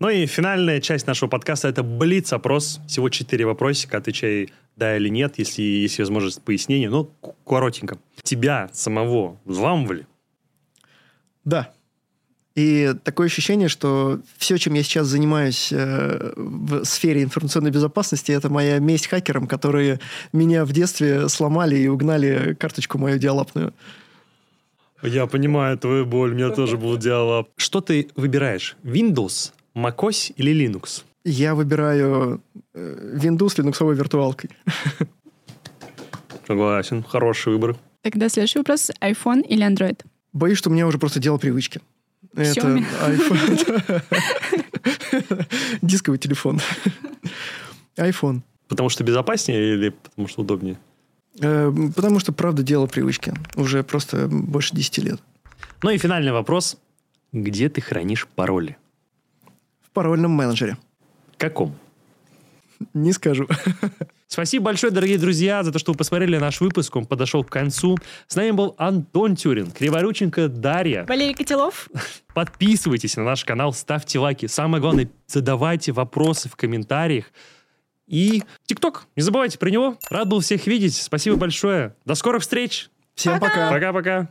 Ну и финальная часть нашего подкаста — это блиц-опрос. Всего четыре вопросика. Отвечай да или нет, если есть возможность пояснения. Ну, коротенько. Тебя самого взламывали? Да. И такое ощущение, что все, чем я сейчас занимаюсь э, в сфере информационной безопасности, это моя месть хакерам, которые меня в детстве сломали и угнали карточку мою диалапную. Я понимаю твою боль, у меня тоже был диалап. Что ты выбираешь? Windows, macOS или Linux? Я выбираю э, Windows с линуксовой виртуалкой. Согласен, хороший выбор. Тогда следующий вопрос. iPhone или Android? Боюсь, что у меня уже просто дело привычки. Это iPhone. Дисковый телефон. iPhone. Потому что безопаснее или потому что удобнее? Э, потому что, правда, дело привычки. Уже просто больше 10 лет. Ну и финальный вопрос. Где ты хранишь пароли? В парольном менеджере. Каком? Не скажу. Спасибо большое, дорогие друзья, за то, что вы посмотрели наш выпуск. Он подошел к концу. С нами был Антон Тюрин, Криворученко Дарья. Валерий Котелов. Подписывайтесь на наш канал, ставьте лайки. Самое главное, задавайте вопросы в комментариях. И ТикТок, не забывайте про него. Рад был всех видеть. Спасибо большое. До скорых встреч. Всем пока. Пока-пока.